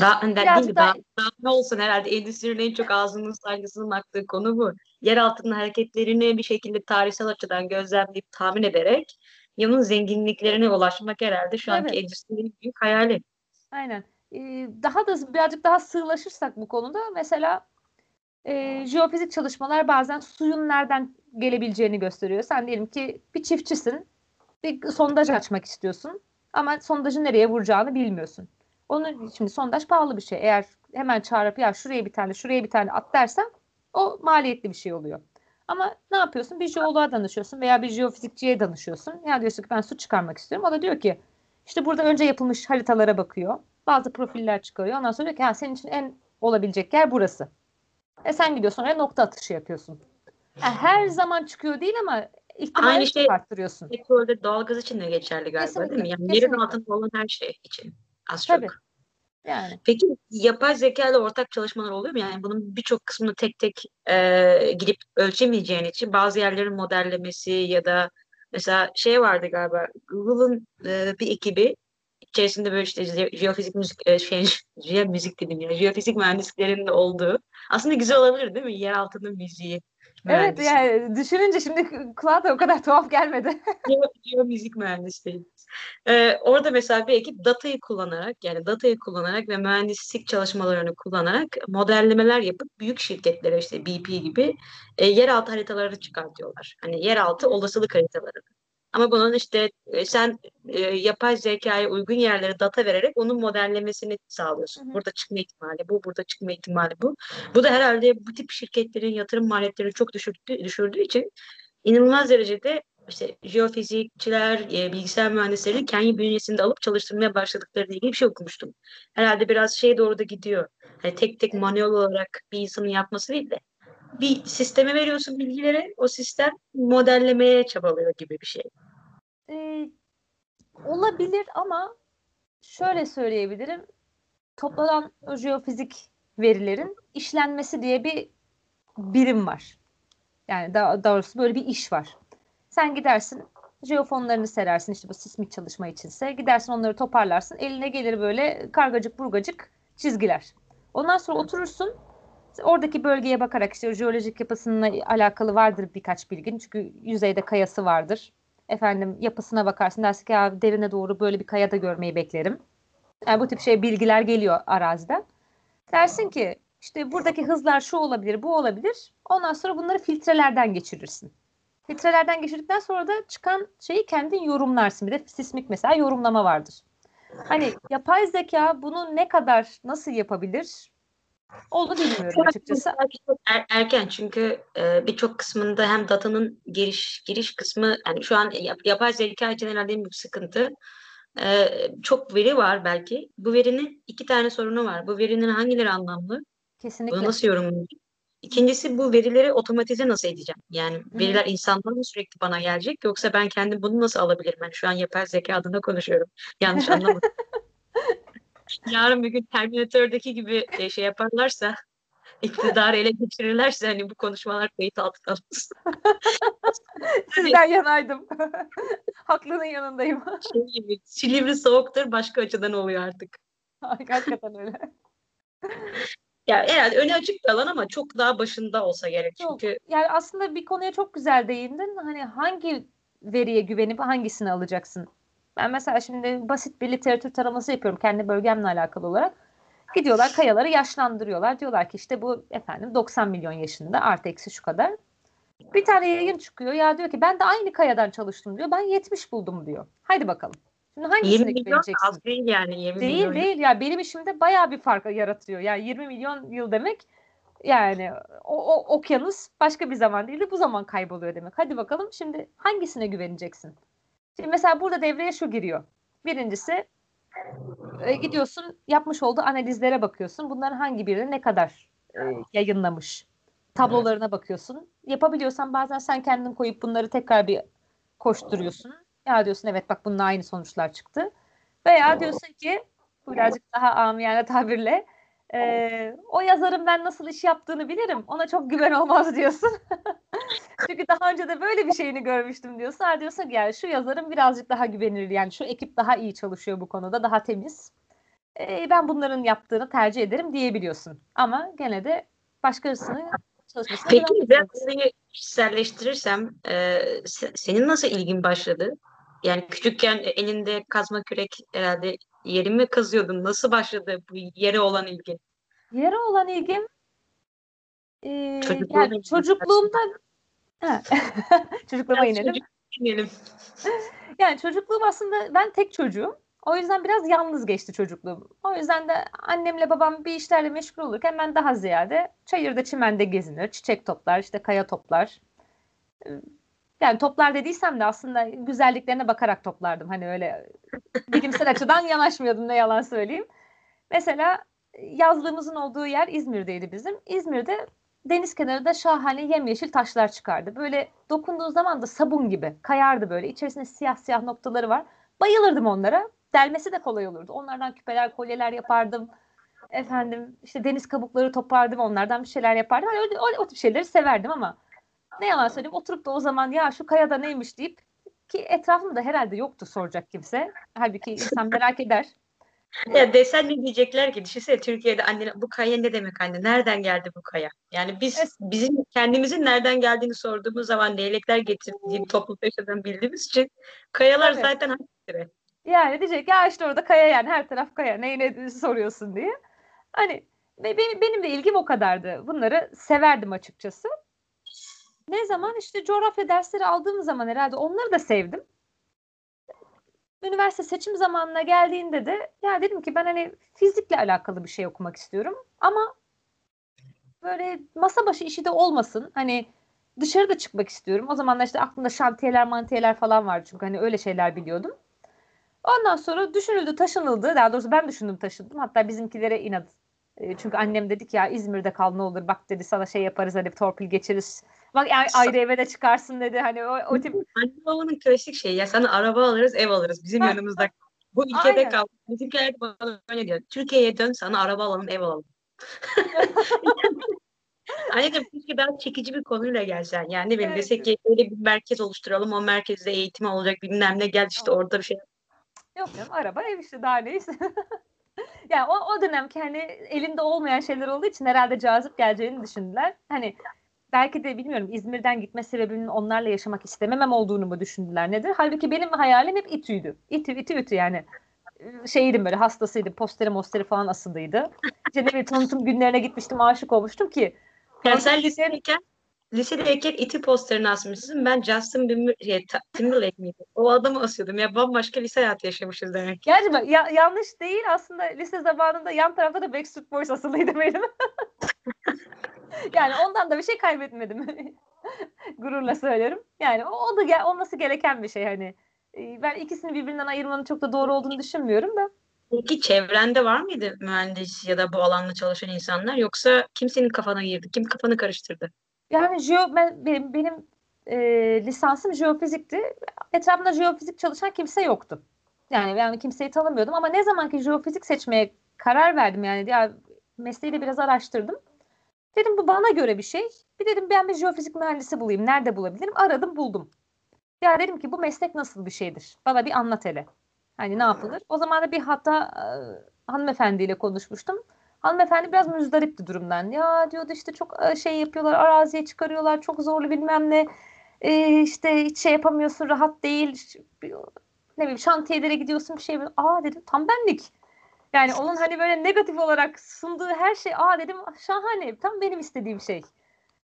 Daha önden Biraz değil Daha, daha ne olsun herhalde endüstrinin en çok ağzının saygısının aktığı konu bu. Yer altının hareketlerini bir şekilde tarihsel açıdan gözlemleyip tahmin ederek yanın zenginliklerine ulaşmak herhalde şu anki Evet. endüstrinin en büyük hayali. Aynen. Ee, daha da birazcık daha sığlaşırsak bu konuda mesela e, jeofizik çalışmalar bazen suyun nereden gelebileceğini gösteriyor. Sen diyelim ki bir çiftçisin, bir sondaj açmak istiyorsun ama sondajı nereye vuracağını bilmiyorsun. Onun şimdi sondaj pahalı bir şey. Eğer hemen çağırıp ya şuraya bir tane, şuraya bir tane at dersen O maliyetli bir şey oluyor. Ama ne yapıyorsun? Bir jeoloğa danışıyorsun veya bir jeofizikçiye danışıyorsun. Ya diyorsun ki ben su çıkarmak istiyorum. O da diyor ki işte burada önce yapılmış haritalara bakıyor. Bazı profiller çıkarıyor. Ondan sonra diyor ki ha, senin için en olabilecek yer burası. E sen gidiyorsun oraya nokta atışı yapıyorsun. Yani her zaman çıkıyor değil ama Aynı şey- arttırıyorsun. Sektörde doğalgaz için de geçerli galiba değil mi? Kesinlikle, Yani yerin kesinlikle. altında olan her şey için az Tabii. çok. Yani Peki yapay zeka ile ortak çalışmalar oluyor mu? Yani bunun birçok kısmını tek tek e, gidip ölçemeyeceğin için bazı yerlerin modellemesi ya da mesela şey vardı galiba Google'ın e, bir ekibi içerisinde böyle işte je- jeofizik müzik e, şey (laughs) jeomüzik dedim ya jeofizik mühendislerinin olduğu aslında güzel olabilir değil mi? Yer altının müziği. Evet yani düşününce şimdi kulağa da o kadar tuhaf gelmedi. (laughs) Geo- Geomüzik mühendisliği. Ee, orada mesela bir ekip datayı kullanarak yani datayı kullanarak ve mühendislik çalışmalarını kullanarak modellemeler yapıp büyük şirketlere işte BP gibi e, yeraltı haritaları çıkartıyorlar. Hani yeraltı olasılık haritaları. Ama bunun işte e, sen e, yapay zekaya uygun yerlere data vererek onun modellemesini sağlıyorsun. Hı hı. Burada çıkma ihtimali bu, burada çıkma ihtimali bu. Bu da herhalde bu tip şirketlerin yatırım maliyetlerini çok düşürdüğü, düşürdüğü için inanılmaz derecede işte jeofizikçiler, e, bilgisayar mühendislerini kendi bünyesinde alıp çalıştırmaya başladıklarıyla ilgili bir şey okumuştum. Herhalde biraz şeye doğru da gidiyor. Hani tek tek manuel olarak bir insanın yapması değil de bir sisteme veriyorsun bilgileri, o sistem modellemeye çabalıyor gibi bir şey. Ee, olabilir ama şöyle söyleyebilirim. Toplanan jeofizik verilerin işlenmesi diye bir birim var. Yani daha doğrusu böyle bir iş var. Sen gidersin jeofonlarını serersin işte bu sismik çalışma içinse. Gidersin onları toparlarsın. Eline gelir böyle kargacık burgacık çizgiler. Ondan sonra oturursun. Oradaki bölgeye bakarak işte jeolojik yapısıyla alakalı vardır birkaç bilgin. Çünkü yüzeyde kayası vardır. Efendim yapısına bakarsın dersin ki ya derine doğru böyle bir kaya da görmeyi beklerim. Yani bu tip şey bilgiler geliyor araziden. Dersin ki işte buradaki hızlar şu olabilir, bu olabilir. Ondan sonra bunları filtrelerden geçirirsin. Filtrelerden geçirdikten sonra da çıkan şeyi kendin yorumlarsın. Bir de sismik mesela yorumlama vardır. Hani yapay zeka bunu ne kadar nasıl yapabilir? Onu bilmiyorum açıkçası. Er- erken çünkü e, birçok kısmında hem datanın giriş giriş kısmı yani şu an yap- yapay zeka için herhalde en büyük sıkıntı e, çok veri var belki. Bu verinin iki tane sorunu var. Bu verinin hangileri anlamlı? Bunu Kesinlikle. nasıl yorumlayacağım? İkincisi bu verileri otomatize nasıl edeceğim? Yani veriler insandan mı sürekli bana gelecek yoksa ben kendim bunu nasıl alabilirim? Ben şu an yapay zeka adına konuşuyorum. Yanlış (laughs) anlama. Yarın bir gün Terminator'daki gibi e, şey yaparlarsa iktidarı ele geçirirlerse hani bu konuşmalar kayıt altına. (laughs) Sizden yanaydım. (laughs) Haklının yanındayım. (laughs) Şey gibi, Silivri soğuktur başka açıdan oluyor artık. Gerçekten öyle. Ya herhalde önü açık bir alan ama çok daha başında olsa gerek. Yok. Çünkü Yani aslında bir konuya çok güzel değindin. Hani hangi veriye güvenip hangisini alacaksın? Ben mesela şimdi basit bir literatür taraması yapıyorum kendi bölgemle alakalı olarak. Gidiyorlar kayaları yaşlandırıyorlar. Diyorlar ki işte bu efendim 90 milyon yaşında artı eksi şu kadar. Bir tane yayın çıkıyor. Ya diyor ki ben de aynı kayadan çalıştım diyor. Ben 70 buldum diyor. Haydi bakalım. Şimdi 20 hangisine milyon güveneceksin? az değil yani 20 Değil milyon. değil ya benim işimde bayağı bir fark yaratıyor. Yani 20 milyon yıl demek yani o, o okyanus başka bir zaman değil de bu zaman kayboluyor demek. Hadi bakalım şimdi hangisine güveneceksin? Şimdi mesela burada devreye şu giriyor. Birincisi e, gidiyorsun yapmış olduğu analizlere bakıyorsun. Bunların hangi birini ne kadar e, yayınlamış? Tablolarına bakıyorsun. Yapabiliyorsan bazen sen kendin koyup bunları tekrar bir koşturuyorsun. Ya diyorsun evet bak bununla aynı sonuçlar çıktı. Veya diyorsun ki bu birazcık daha amiyane tabirle e, o yazarın ben nasıl iş yaptığını bilirim. Ona çok güven olmaz diyorsun. (laughs) Çünkü daha önce de böyle bir şeyini görmüştüm diyorsun. Ha diyorsun ki yani şu yazarın birazcık daha güvenilir. Yani şu ekip daha iyi çalışıyor bu konuda. Daha temiz. E, ben bunların yaptığını tercih ederim diyebiliyorsun. Ama gene de başkasının çalışmasına Peki ben olayı kişiselleştirirsem e, se- senin nasıl ilgin başladı? Yani küçükken elinde kazma kürek herhalde yeri mi kazıyordun? Nasıl başladı bu yere olan ilgin? Yere olan ilgim e, Çocukluğuna yani çocukluğumda (laughs) çocukluğuma Biraz inelim. çocuk dinleyelim. (laughs) Yani çocukluğum aslında ben tek çocuğum. O yüzden biraz yalnız geçti çocukluğum. O yüzden de annemle babam bir işlerle meşgul olurken ben daha ziyade çayırda çimende gezinir, çiçek toplar, işte kaya toplar. Yani toplar dediysem de aslında güzelliklerine bakarak toplardım. Hani öyle bilimsel açıdan yanaşmıyordum ne yalan söyleyeyim. Mesela yazlığımızın olduğu yer İzmir'deydi bizim. İzmir'de deniz kenarında şahane yemyeşil taşlar çıkardı. Böyle dokunduğu zaman da sabun gibi kayardı böyle. İçerisinde siyah siyah noktaları var. Bayılırdım onlara. Delmesi de kolay olurdu. Onlardan küpeler, kolyeler yapardım. Efendim işte deniz kabukları topardım. Onlardan bir şeyler yapardım. Hani öyle, o, o tip şeyleri severdim ama ne yalan söyleyeyim oturup da o zaman ya şu kayada neymiş deyip ki etrafımda herhalde yoktu soracak kimse. Halbuki insan merak eder. Ya desen ne diyecekler ki? Düşünsene Türkiye'de anne bu kaya ne demek anne? Nereden geldi bu kaya? Yani biz Evet. bizim kendimizin nereden geldiğini sorduğumuz zaman leylekler getirdiğini toplulukta yaşadığını bildiğimiz için kayalar Tabii. zaten hangileri? Yani diyecek ya işte orada kaya yani her taraf kaya neyine soruyorsun diye. Hani benim, benim de ilgim o kadardı. Bunları severdim açıkçası. Ne zaman işte coğrafya dersleri aldığım zaman herhalde onları da sevdim. Üniversite seçim zamanına geldiğinde de ya dedim ki ben hani fizikle alakalı bir şey okumak istiyorum. Ama böyle masa başı işi de olmasın. Hani dışarıda çıkmak istiyorum. O zamanlar işte aklımda şantiyeler mantiyeler falan vardı çünkü hani öyle şeyler biliyordum. Ondan sonra düşünüldü, taşınıldı. Daha doğrusu ben düşündüm, taşındım. Hatta bizimkilere inat. E, Çünkü annem dedik ya İzmir'de kal ne olur. Bak dedi sana şey yaparız hani torpil geçeriz. Bak yani ayrı eve de çıkarsın dedi. Hani o, o tip Anne babanın klasik şeyi ya sana araba alırız ev alırız bizim yanımızda. Bu ülkede Aynen. kal. Bizimkiler bana öyle diyor. Türkiye'ye dön sana araba alalım ev alalım. (laughs) Anneciğim keşke daha çekici bir konuyla gelsen. Yani ne bileyim Evet. desek ki böyle bir merkez oluşturalım. O merkezde eğitim olacak bilmem ne gel işte orada bir şey. Yok canım araba ev işte daha neyse. (laughs) yani o, o dönemki hani elinde olmayan şeyler olduğu için herhalde cazip geleceğini düşündüler. Hani belki de bilmiyorum İzmir'den gitme sebebinin onlarla yaşamak istememem olduğunu mu düşündüler nedir? Halbuki benim hayalim hep İTÜ'ydü. İTÜ, İTÜ, İTÜ yani. Şeydim böyle hastasıydım. Posteri mosteri falan asıldıydı. İşte ne bileyim tanıtım günlerine gitmiştim aşık olmuştum ki. Yani sen lisedeyken lisedeyken iti posterini asmışsın. Ben Justin Bieber, şey, Timberlake miydi? O adamı asıyordum. Ya bambaşka lise hayatı yaşamışız demek. Gerçi bak, ya, yanlış değil aslında lise zamanında yan tarafta da Backstreet Boys asılıydı benim. (laughs) (laughs) yani ondan da bir şey kaybetmedim. (laughs) Gururla söylerim. Yani o, o da gel, olması gereken bir şey hani. Ee, Ben ikisini birbirinden ayırmanın çok da doğru olduğunu düşünmüyorum da. Peki çevrende var mıydı mühendis ya da bu alanda çalışan insanlar? Yoksa kimsenin kafana girdi? Kim kafanı karıştırdı? Yani jeo, ben, benim, benim e, lisansım jeofizikti. Etrafımda jeofizik çalışan kimse yoktu. Yani ben kimseyi tanımıyordum ama ne zaman ki jeofizik seçmeye karar verdim yani ya mesleği de biraz araştırdım. Dedim bu bana göre bir şey. Bir dedim ben bir jeofizik mühendisi bulayım. Nerede bulabilirim? Aradım buldum. Ya dedim ki bu meslek nasıl bir şeydir? Bana bir anlat hele. Hani ne yapılır? O zaman da bir hatta e, hanımefendiyle konuşmuştum. Hanımefendi biraz müzdaripti durumdan. Ya diyordu işte çok e, şey yapıyorlar, araziye çıkarıyorlar, çok zorlu bilmem ne. E, işte hiç şey yapamıyorsun, rahat değil. Ne bileyim şantiyelere gidiyorsun bir şey. Aa dedim tam benlik. Yani onun hani böyle negatif olarak sunduğu her şey aa dedim şahane tam benim istediğim şey.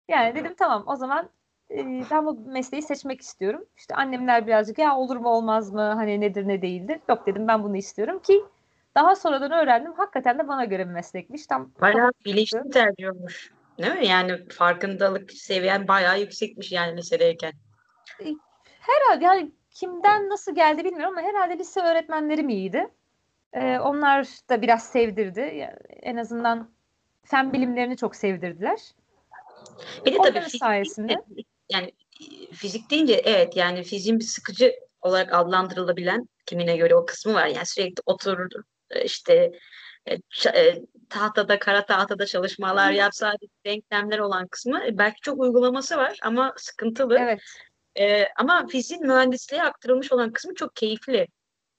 Yani dedim tamam o zaman e, ben bu mesleği seçmek istiyorum. İşte annemler birazcık ya olur mu olmaz mı hani nedir ne değildir. Yok dedim ben bunu istiyorum ki daha sonradan öğrendim hakikaten de bana göre bir meslekmiş. Tam Bayağı bilinçli tercih olmuş. Değil mi? Yani farkındalık seviyen bayağı yüksekmiş yani lisedeyken. herhalde yani kimden nasıl geldi bilmiyorum ama herhalde lise öğretmenlerim iyiydi. Ee, onlar da biraz sevdirdi. Ya, En azından fen bilimlerini çok sevdirdiler. Bir de tabii Onların fizik sayesinde. deyince, yani e, fizik deyince evet yani fiziğin bir sıkıcı olarak adlandırılabilen kimine göre o kısmı var. Yani sürekli oturur e, işte e, e, tahtada kara tahtada çalışmalar yap sadece denklemler olan kısmı e, belki çok uygulaması var ama sıkıntılı. Evet. E, ama fiziğin mühendisliğe aktarılmış olan kısmı çok keyifli.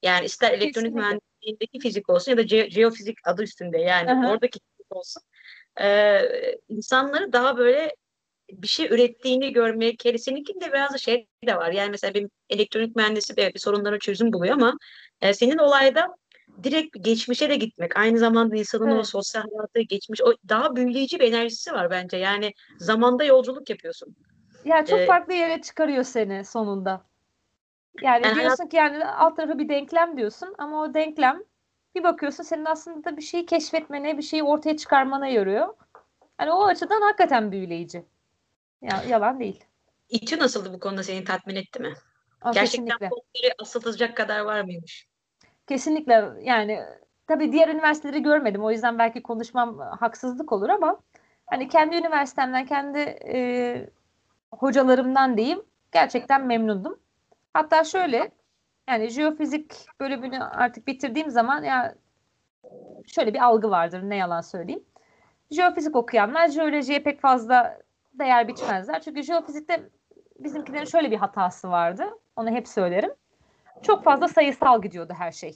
Yani ister elektronik Kesinlikle. Mühendisliğindeki fizik olsun ya da ge- jeofizik adı üstünde yani Aha. oradaki fizik olsun. E, insanları daha böyle bir şey ürettiğini görmeye, kere seninkinde biraz da şey de var. Yani mesela bir elektronik mühendisi de bir sorunlara çözüm buluyor ama e, senin olayda direkt geçmişe de gitmek. Aynı zamanda insanın o Evet. sosyal hayatı geçmiş, o daha büyüleyici bir enerjisi var bence. Yani zamanda yolculuk yapıyorsun. Ya çok Ee, farklı yere çıkarıyor seni sonunda. Yani Yani diyorsun ki yani alt tarafı bir denklem diyorsun ama o denklem bir bakıyorsun senin aslında bir şeyi keşfetmene, bir şeyi ortaya çıkarmana yarıyor. Hani o açıdan hakikaten büyüleyici. Ya, yalan değil. İTÜ nasıldı bu konuda seni tatmin etti mi? Ama Gerçekten kesinlikle. posteri asılacak kadar var mıymış? Kesinlikle yani tabii diğer üniversiteleri görmedim. O yüzden belki konuşmam haksızlık olur ama hani kendi üniversitemden, kendi e, hocalarımdan diyeyim gerçekten memnundum. Hatta şöyle yani jeofizik bölümünü artık bitirdiğim zaman ya şöyle bir algı vardır ne yalan söyleyeyim. Jeofizik okuyanlar jeolojiye pek fazla değer biçmezler. Çünkü jeofizikte bizimkilerin şöyle bir hatası vardı. Onu hep söylerim. Çok fazla sayısal gidiyordu her şey.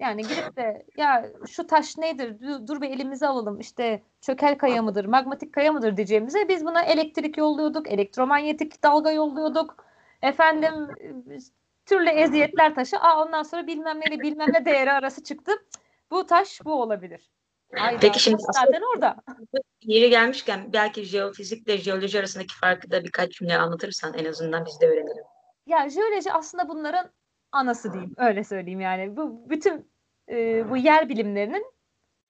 Yani gidip de ya şu taş nedir? Dur, dur bir elimize alalım. İşte çökel kaya mıdır, magmatik kaya mıdır diyeceğimize biz buna elektrik yolluyorduk, elektromanyetik dalga yolluyorduk. Efendim türlü eziyetler taşı. Aa ondan sonra bilmem neyle bilmem ne değeri arası çıktı. Bu taş bu olabilir. Hayda, Peki şimdi zaten orada. Yeri gelmişken belki jeofizikle jeoloji arasındaki farkı da birkaç cümle anlatırsan en azından biz de öğrenelim. Ya jeoloji aslında bunların anası diyeyim. Öyle söyleyeyim yani. Bu bütün e, bu yer bilimlerinin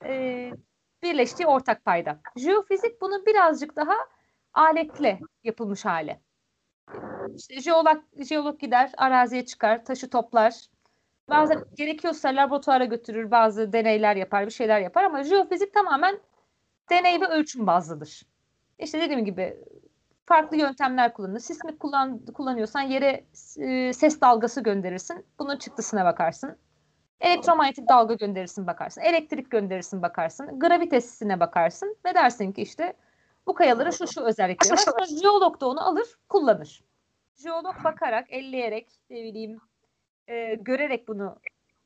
e, birleştiği ortak payda. Jeofizik bunun birazcık daha aletle yapılmış hali. İşte jeolog, jeolog gider, araziye çıkar, taşı toplar. Bazen gerekiyorsa laboratuvara götürür, bazı deneyler yapar, bir şeyler yapar ama jeofizik tamamen deney ve ölçüm bazlıdır. İşte dediğim gibi farklı yöntemler kullanılır. Sismik kullan, kullanıyorsan yere e, ses dalgası gönderirsin. Bunun çıktısına bakarsın. Elektromanyetik dalga gönderirsin bakarsın. Elektrik gönderirsin bakarsın. Gravitesine bakarsın. Ve dersin ki işte bu kayaların şu şu özellikleri var. Jeolog da onu alır kullanır. Jeolog bakarak, elleyerek, ne bileyim e, görerek bunu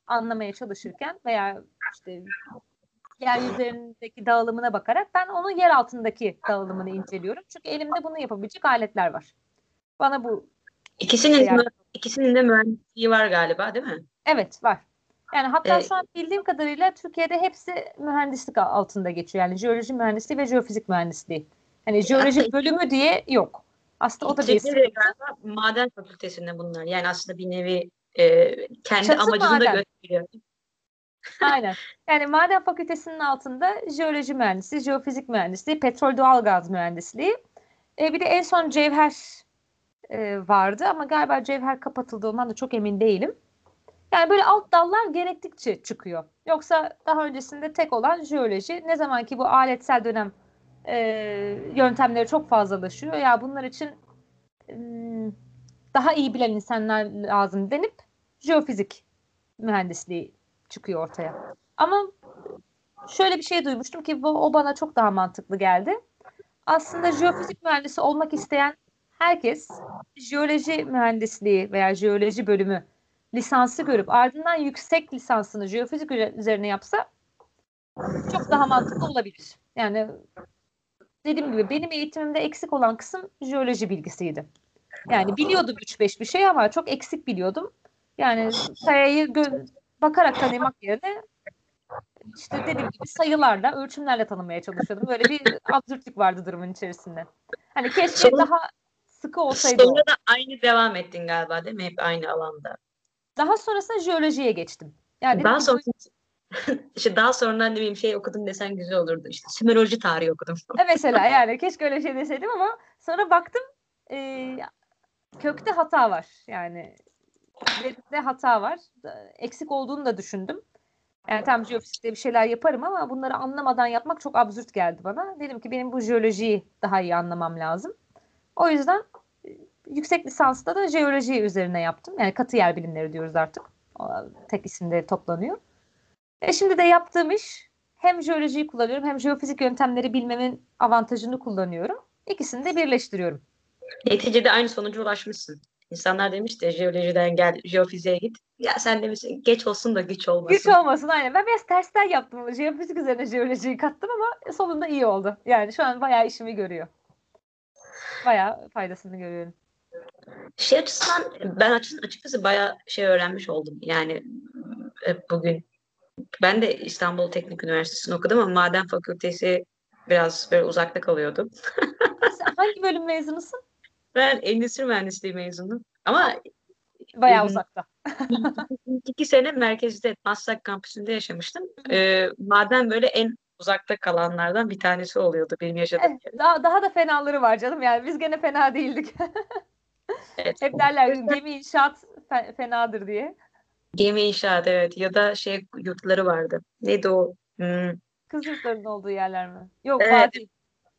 anlamaya çalışırken veya işte yeryüzlerindeki dağılımına bakarak ben onun yer altındaki dağılımını inceliyorum. Çünkü elimde bunu yapabilecek aletler var. Bana bu İkisinin, Yani- mü- ikisinin de mühendisliği var galiba değil mi? evet var. Yani hatta Evet. şu an bildiğim kadarıyla Türkiye'de hepsi mühendislik altında geçiyor. Yani jeoloji mühendisliği ve jeofizik mühendisliği. Hani jeoloji bölümü diye yok. Aslında o da bir sıkıntı. maden fakültesinde bunlar. Yani aslında bir nevi e, kendi Çatı amacını da maden. gösteriyor. (laughs) Aynen. Yani maden fakültesinin altında jeoloji mühendisliği, jeofizik mühendisliği, petrol doğalgaz mühendisliği. E, bir de en son cevher e, vardı ama galiba cevher kapatıldı ondan da çok emin değilim. Yani böyle alt dallar gerektikçe çıkıyor. Yoksa daha öncesinde tek olan jeoloji. Ne zaman ki bu aletsel dönem e, yöntemleri çok fazlalaşıyor. Ya bunlar için hmm, daha iyi bilen insanlar lazım denip jeofizik mühendisliği çıkıyor ortaya. Ama şöyle bir şey duymuştum ki bu, o bana çok daha mantıklı geldi. Aslında jeofizik mühendisi olmak isteyen herkes jeoloji mühendisliği veya jeoloji bölümü lisansı görüp ardından yüksek lisansını jeofizik üzerine yapsa çok daha mantıklı olabilir. Yani dediğim gibi benim eğitimimde eksik olan kısım jeoloji bilgisiydi. Yani biliyordum 3-5 bir şey ama çok eksik biliyordum. Yani kayayı gö- bakarak tanımak yerine işte dediğim gibi sayılarla, ölçümlerle tanımaya çalışıyordum. Böyle bir absürtlük vardı durumun içerisinde. Hani keşke Sonra- daha sıkı olsaydı. Sonra da aynı devam ettin galiba değil mi? Hep aynı alanda. Daha sonrasında jeolojiye geçtim. Yani Daha sonra (laughs) işte daha sonra ne bileyim şey okudum desen güzel olurdu. İşte Sümeroloji tarihi okudum. (laughs) E mesela yani keşke öyle şey deseydim ama sonra baktım e, kökte hata var. Yani verimde hata var. Eksik olduğunu da düşündüm. Yani tam jeofizikte bir şeyler yaparım ama bunları anlamadan yapmak çok absürt geldi bana. Dedim ki benim bu jeolojiyi daha iyi anlamam lazım. O yüzden e, yüksek lisansta da jeoloji üzerine yaptım. Yani katı yer bilimleri diyoruz artık. Tek isimde toplanıyor. E şimdi de yaptığım iş hem jeolojiyi kullanıyorum hem jeofizik yöntemleri bilmemin avantajını kullanıyorum. İkisini de birleştiriyorum. Neticede aynı sonuca ulaşmışsın. İnsanlar demiş de jeolojiden gel jeofiziğe git. Ya sen demişsin geç olsun da güç olmasın. Güç olmasın aynen. Ben biraz tersten yaptım. Jeofizik üzerine jeolojiyi kattım ama sonunda iyi oldu. Yani şu an bayağı işimi görüyor. Bayağı faydasını görüyorum. Şey açısından ben açıkçası, açıkçası bayağı şey öğrenmiş oldum. Yani e, bugün ben de İstanbul Teknik Üniversitesi'ni okudum ama maden fakültesi biraz böyle uzakta kalıyordu. Sen hangi bölüm mezunusun? Ben endüstri mühendisliği mezunum. Ama Bayağı Hı. uzakta. (laughs) İki sene merkezde Maslak kampüsünde yaşamıştım. Ee, maden böyle en uzakta kalanlardan bir tanesi oluyordu benim yaşadığım yer. daha, daha da fenaları var canım yani biz gene fena değildik. Evet. Hep derler gemi inşaat fe- fenadır diye. Gemi inşaat evet ya da şey yurtları vardı. Neydi o? Hmm, Kız yurtlarının olduğu yerler mi? Yok Evet. vadi.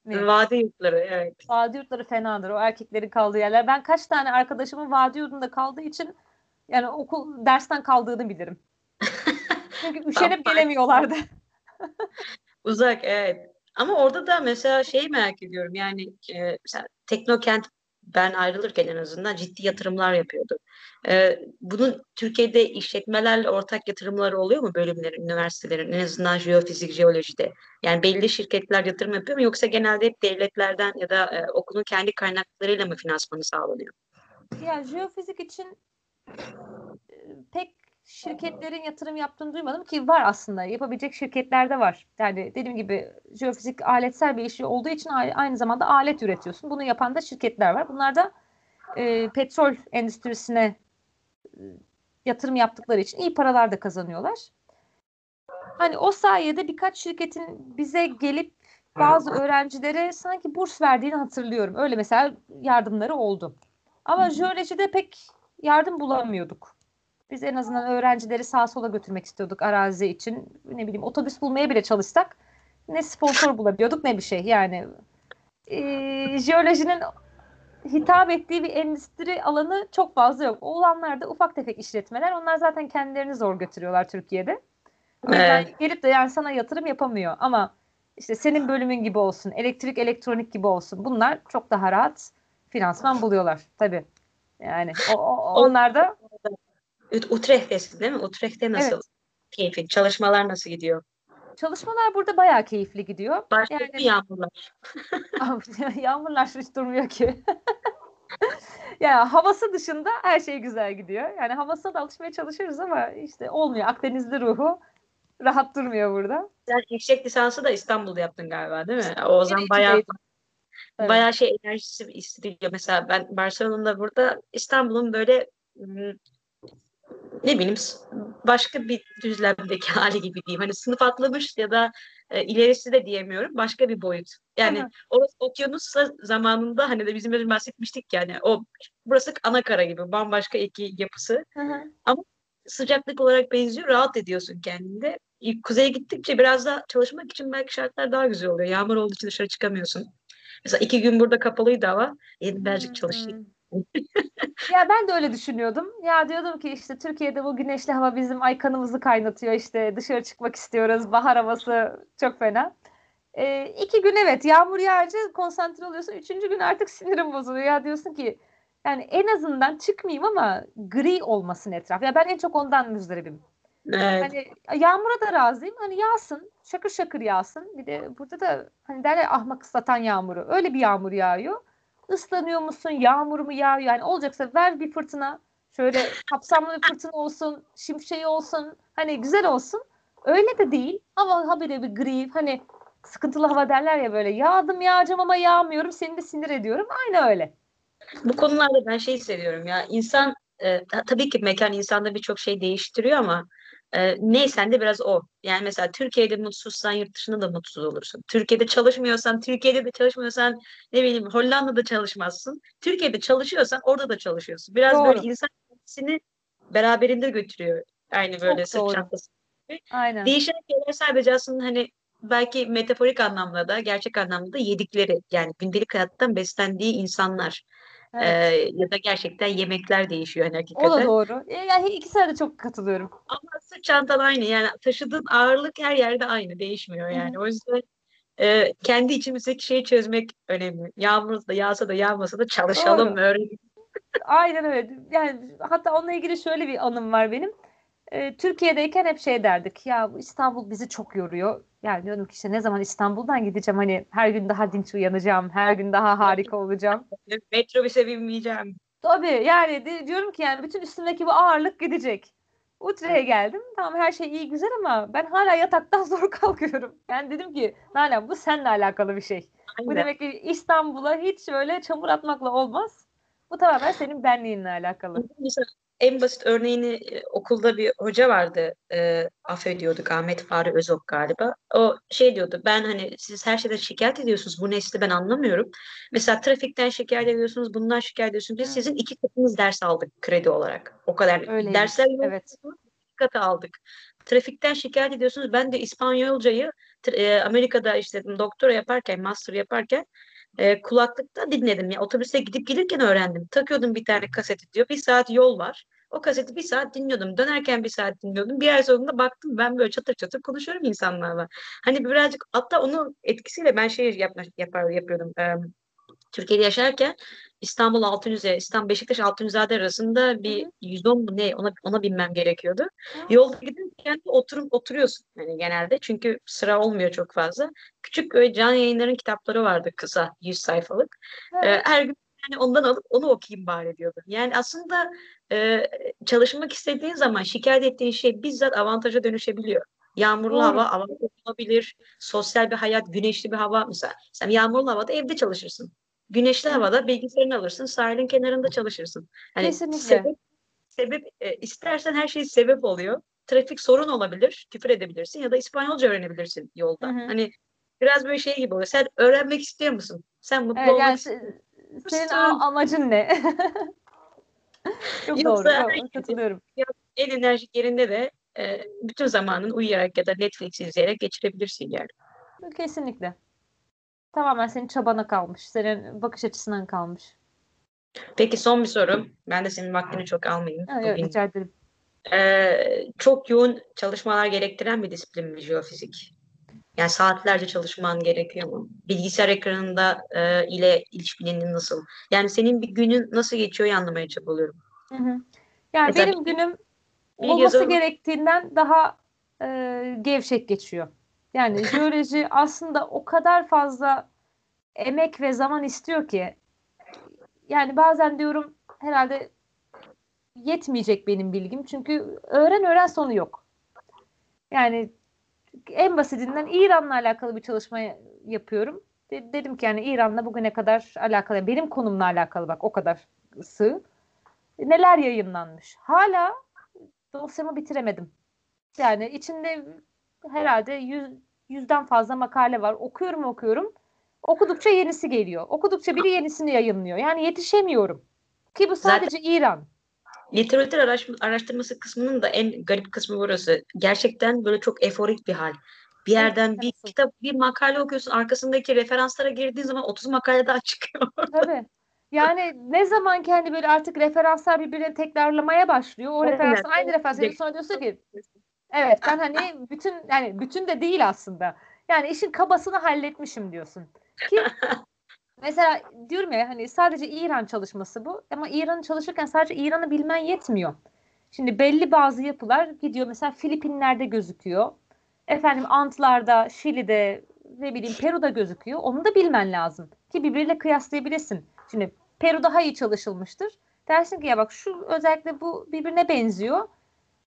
Ne? vadi yurtları evet. Vadi yurtları fenadır. O erkeklerin kaldığı yerler. Ben kaç tane arkadaşımın vadi yurdunda kaldığı için yani okul dersten kaldığını bilirim. (laughs) Çünkü üşenip gelemiyorlardı. (laughs) Uzak evet. Ama orada da mesela şeyi merak ediyorum yani e, mesela Teknokent ben ayrılırken en azından ciddi yatırımlar yapıyordu. E, bunun Türkiye'de işletmelerle ortak yatırımları oluyor mu bölümlerin, üniversitelerin en azından jeofizik, jeolojide? Yani belli şirketler yatırım yapıyor mu yoksa genelde hep devletlerden ya da e, okulun kendi kaynaklarıyla mı finansmanı sağlanıyor? Ya jeofizik için e, pek şirketlerin yatırım yaptığını duymadım ki var aslında. Yapabilecek şirketler de var. Yani dediğim gibi jeofizik aletsel bir işi olduğu için aynı zamanda alet üretiyorsun. Bunu yapan da şirketler var. Bunlar da e, petrol endüstrisine e, yatırım yaptıkları için iyi paralar da kazanıyorlar. Hani o sayede birkaç şirketin bize gelip bazı öğrencilere sanki burs verdiğini hatırlıyorum. Öyle mesela yardımları oldu. Ama jeolojide pek yardım bulamıyorduk. Biz en azından öğrencileri sağa sola götürmek istiyorduk arazi için. Ne bileyim otobüs bulmaya bile çalışsak ne sponsor bulabiliyorduk ne bir şey. Yani eee, jeolojinin hitap ettiği bir endüstri alanı çok fazla yok. O olanlar da ufak tefek işletmeler. Onlar zaten kendilerini zor götürüyorlar Türkiye'de. O yüzden Evet. gelip de yani sana yatırım yapamıyor. Ama işte senin bölümün gibi olsun, elektrik elektronik gibi olsun. Bunlar çok daha rahat finansman buluyorlar tabii. Yani o, o- onlar da Utrecht'tesin değil mi? Utrecht'te nasıl? Evet. Keyfi, çalışmalar nasıl gidiyor? çalışmalar burada bayağı keyifli gidiyor. Başladı Yani- yağmurlar? (laughs) Yağmurlar hiç durmuyor ki. (laughs) ya havası dışında her şey güzel gidiyor. Yani havasına da alışmaya çalışıyoruz ama işte olmuyor. Akdenizli ruhu rahat durmuyor burada. Sen yüksek lisansı da İstanbul'da yaptın galiba değil mi? O zaman bayağı. Evet. bayağı şey enerjisi istiyor. Mesela ben Barcelona'da burada İstanbul'un böyle ne bileyim başka bir düzlemdeki (laughs) hali gibi diyeyim. Hani sınıf atlamış ya da e, ilerisi de diyemiyorum. Başka bir boyut. Yani Hı hı. orası okyanusla zamanında hani de bizim bahsetmiştik yani o burası ana kara gibi bambaşka iki yapısı. Hı hı. sıcaklık olarak benziyor. Rahat ediyorsun kendinde. Kuzeye gittikçe biraz daha çalışmak için belki şartlar daha güzel oluyor. Yağmur olduğu için dışarı çıkamıyorsun. Mesela iki gün burada kapalıydı hava. Yedim birazcık çalıştık. Ya ben de öyle düşünüyordum. Ya diyordum ki işte Türkiye'de bu güneşli hava bizim ay kanımızı kaynatıyor. İşte dışarı çıkmak istiyoruz. Bahar havası çok fena. Ee, iki gün evet yağmur yağınca konsantre oluyorsun. Üçüncü gün artık sinirim bozuluyor. Ya diyorsun ki yani en azından çıkmayayım ama gri olmasın etraf. Ya ben en çok ondan müzdaribim. Evet. Hani yağmura da razıyım. Hani yağsın. Şakır şakır yağsın. Bir de burada da hani derler ahmak ıslatan yağmuru. Öyle bir yağmur yağıyor. Islanıyor musun? Yağmur mu yağıyor? Yani olacaksa ver bir fırtına. Şöyle kapsamlı bir fırtına olsun. Şimşeği olsun. Hani güzel olsun. Öyle de değil. Hava habire bir gri. Hani sıkıntılı hava derler ya böyle. Yağdım yağacağım ama yağmıyorum. Seni de sinir ediyorum. Aynı öyle. Bu konularda ben şey hissediyorum ya. İnsan e, ta- tabii ki mekan insanda birçok şey değiştiriyor ama e, neysen de biraz o. Yani mesela Türkiye'de mutsuzsan yurt dışında da mutsuz olursun. Türkiye'de çalışmıyorsan, Türkiye'de de çalışmıyorsan ne bileyim Hollanda'da çalışmazsın. Türkiye'de çalışıyorsan orada da çalışıyorsun. Biraz Doğru. böyle insan kendisini beraberinde götürüyor. Aynı böyle sırt doğru. çantası. Aynen. Değişen şeyler sadece aslında hani belki metaforik anlamda da gerçek anlamda da yedikleri yani gündelik hayattan beslendiği insanlar. Evet. Ee, ya da gerçekten yemekler değişiyor hani O da hakikaten. doğru. Yani ikisine de çok katılıyorum. Ama sırt çantan aynı yani taşıdığın ağırlık her yerde aynı değişmiyor Hı hı. yani. O yüzden e, kendi içimizdeki şeyi çözmek önemli. Yağmur da yağsa da yağmasa da çalışalım Doğru. öğrenelim. Aynen öyle. Yani hatta onunla ilgili şöyle bir anım var benim. Ee, Türkiye'deyken hep şey derdik. Ya bu İstanbul bizi çok yoruyor. Yani diyorum ki işte ne zaman İstanbul'dan gideceğim hani her gün daha dinç uyanacağım. Her gün daha harika olacağım. Metrobüse binmeyeceğim. Tabii yani de- diyorum ki yani bütün üstümdeki bu ağırlık gidecek. Utrecht'e geldim. Tamam her şey iyi güzel ama ben hala yataktan (laughs) zor kalkıyorum. Yani dedim ki Nalan bu seninle alakalı bir şey. Bu Aynen. demek ki İstanbul'a hiç öyle çamur atmakla olmaz. Bu tamamen senin benliğinle alakalı. Mesela en basit örneğini e, okulda bir hoca vardı. E, affediyorduk Ahmet Fahri Özok galiba. O şey diyordu ben hani siz her şeyden şikayet ediyorsunuz. Bu nesli ben anlamıyorum. Mesela trafikten şikayet ediyorsunuz. Bundan şikayet ediyorsunuz. Biz Hı. sizin iki katınız ders aldık kredi olarak. O kadar. Öyleymiş, Dersler evet. iki katı aldık. Trafikten şikayet ediyorsunuz. Ben de İspanyolcayı e, Amerika'da işte doktora yaparken, master yaparken e, kulaklıkta dinledim. Ya otobüste gidip gelirken öğrendim. Takıyordum bir tane kaseti diyor. Bir saat yol var. O kaseti bir saat dinliyordum. Dönerken bir saat dinliyordum. Bir ay sonunda baktım ben böyle çatır çatır konuşuyorum insanlarla. Hani birazcık hatta onun etkisiyle ben şey yapma, yapar, yapıyordum. E, Türkiye'de yaşarken İstanbul Altınüze, İstanbul Beşiktaş Altınizade arasında bir 110 mu ne ona ona binmem gerekiyordu. Yolda giderken de oturum oturuyorsun yani genelde çünkü sıra olmuyor çok fazla. Küçük böyle can yayınların kitapları vardı kısa 100 sayfalık. Ee, her gün yani ondan alıp onu okuyayım bari diyordum. Yani aslında e, çalışmak istediğin zaman şikayet ettiğin şey bizzat avantaja dönüşebiliyor. Yağmurlu Doğru. hava avantaj olabilir. Sosyal bir hayat, güneşli bir hava. Mesela sen yağmurlu havada evde çalışırsın. Güneşli havada bilgisayarını alırsın, sahilin kenarında çalışırsın. Hani Kesinlikle. sebep, sebep e, istersen her şey sebep oluyor. Trafik sorun olabilir, küfür edebilirsin ya da İspanyolca öğrenebilirsin yolda. Hı hı. Hani biraz böyle şey gibi oluyor. Sen öğrenmek istiyor musun? Sen mutlu Evet, olmak yani istiyor senin musun? a- amacın ne? (laughs) Çok Yoksa doğru. Çok katılıyorum. en enerjik yerinde de e, bütün zamanını uyuyarak ya da Netflix izleyerek geçirebilirsin yani. Kesinlikle. Tamamen senin çabana kalmış. Senin bakış açısından kalmış. Peki son bir soru. Ben de senin vaktini çok almayayım. Ha, yok, rica ederim. Ee, çok yoğun çalışmalar gerektiren bir disiplin mi jeofizik? Yani saatlerce çalışman gerekiyor mu? Bilgisayar ekranında e, ile ilişkinin nasıl? Yani senin bir günün nasıl geçiyor anlamaya çabalıyorum. Hı hı. Yani Mesela benim günüm olması gerektiğinden daha e, gevşek geçiyor. Yani (laughs) jeoloji aslında o kadar fazla emek ve zaman istiyor ki yani bazen diyorum herhalde yetmeyecek benim bilgim. Çünkü öğren öğren sonu yok. Yani en basitinden İran'la alakalı bir çalışma yapıyorum. De- dedim ki yani İran'la bugüne kadar alakalı, benim konumla alakalı bak o kadar sığ. Neler yayınlanmış. Hala dosyamı bitiremedim. Yani içinde herhalde yüz, yüzden fazla makale var. Okuyorum okuyorum. Okudukça yenisi geliyor. Okudukça biri yenisini yayınlıyor. Yani yetişemiyorum. Ki bu Zaten- sadece İran. Literatür araş- araştırması kısmının da en garip kısmı burası. Gerçekten böyle çok eforik bir hal. Bir yerden bir kitap, bir makale okuyorsun. Arkasındaki referanslara girdiğin zaman 30 makale daha çıkıyor. (laughs) Tabii. Yani ne zaman kendi böyle artık referanslar birbirini tekrarlamaya başlıyor. O referans aynı referans. Sonra diyorsun ki evet ben hani bütün yani bütün de değil aslında. Yani işin kabasını halletmişim diyorsun. Ki (laughs) mesela diyorum ya hani sadece İran çalışması bu ama İran'ı çalışırken sadece İran'ı bilmen yetmiyor. Şimdi belli bazı yapılar gidiyor mesela Filipinler'de gözüküyor. Efendim Antlar'da, Şili'de ne bileyim Peru'da gözüküyor. Onu da bilmen lazım ki birbiriyle kıyaslayabilirsin. Şimdi Peru daha iyi çalışılmıştır. Dersin ki ya bak şu özellikle bu birbirine benziyor.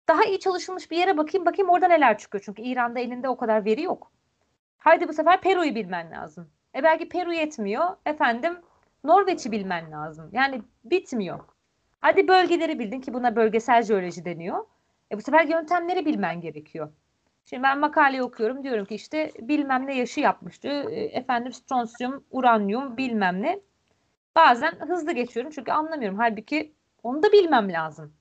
Daha iyi çalışılmış bir yere bakayım bakayım orada neler çıkıyor. Çünkü İran'da elinde o kadar veri yok. Haydi bu sefer Peru'yu bilmen lazım. E belki Peru yetmiyor. Efendim Norveç'i bilmen lazım. Yani bitmiyor. Hadi bölgeleri bildin ki buna bölgesel jeoloji deniyor. E bu sefer yöntemleri bilmen gerekiyor. Şimdi ben makale okuyorum diyorum ki işte bilmem ne yaşı yapmıştı. E, Efendim stronsiyum, uranyum bilmem ne. Bazen hızlı geçiyorum çünkü anlamıyorum. Halbuki onu da bilmem lazım.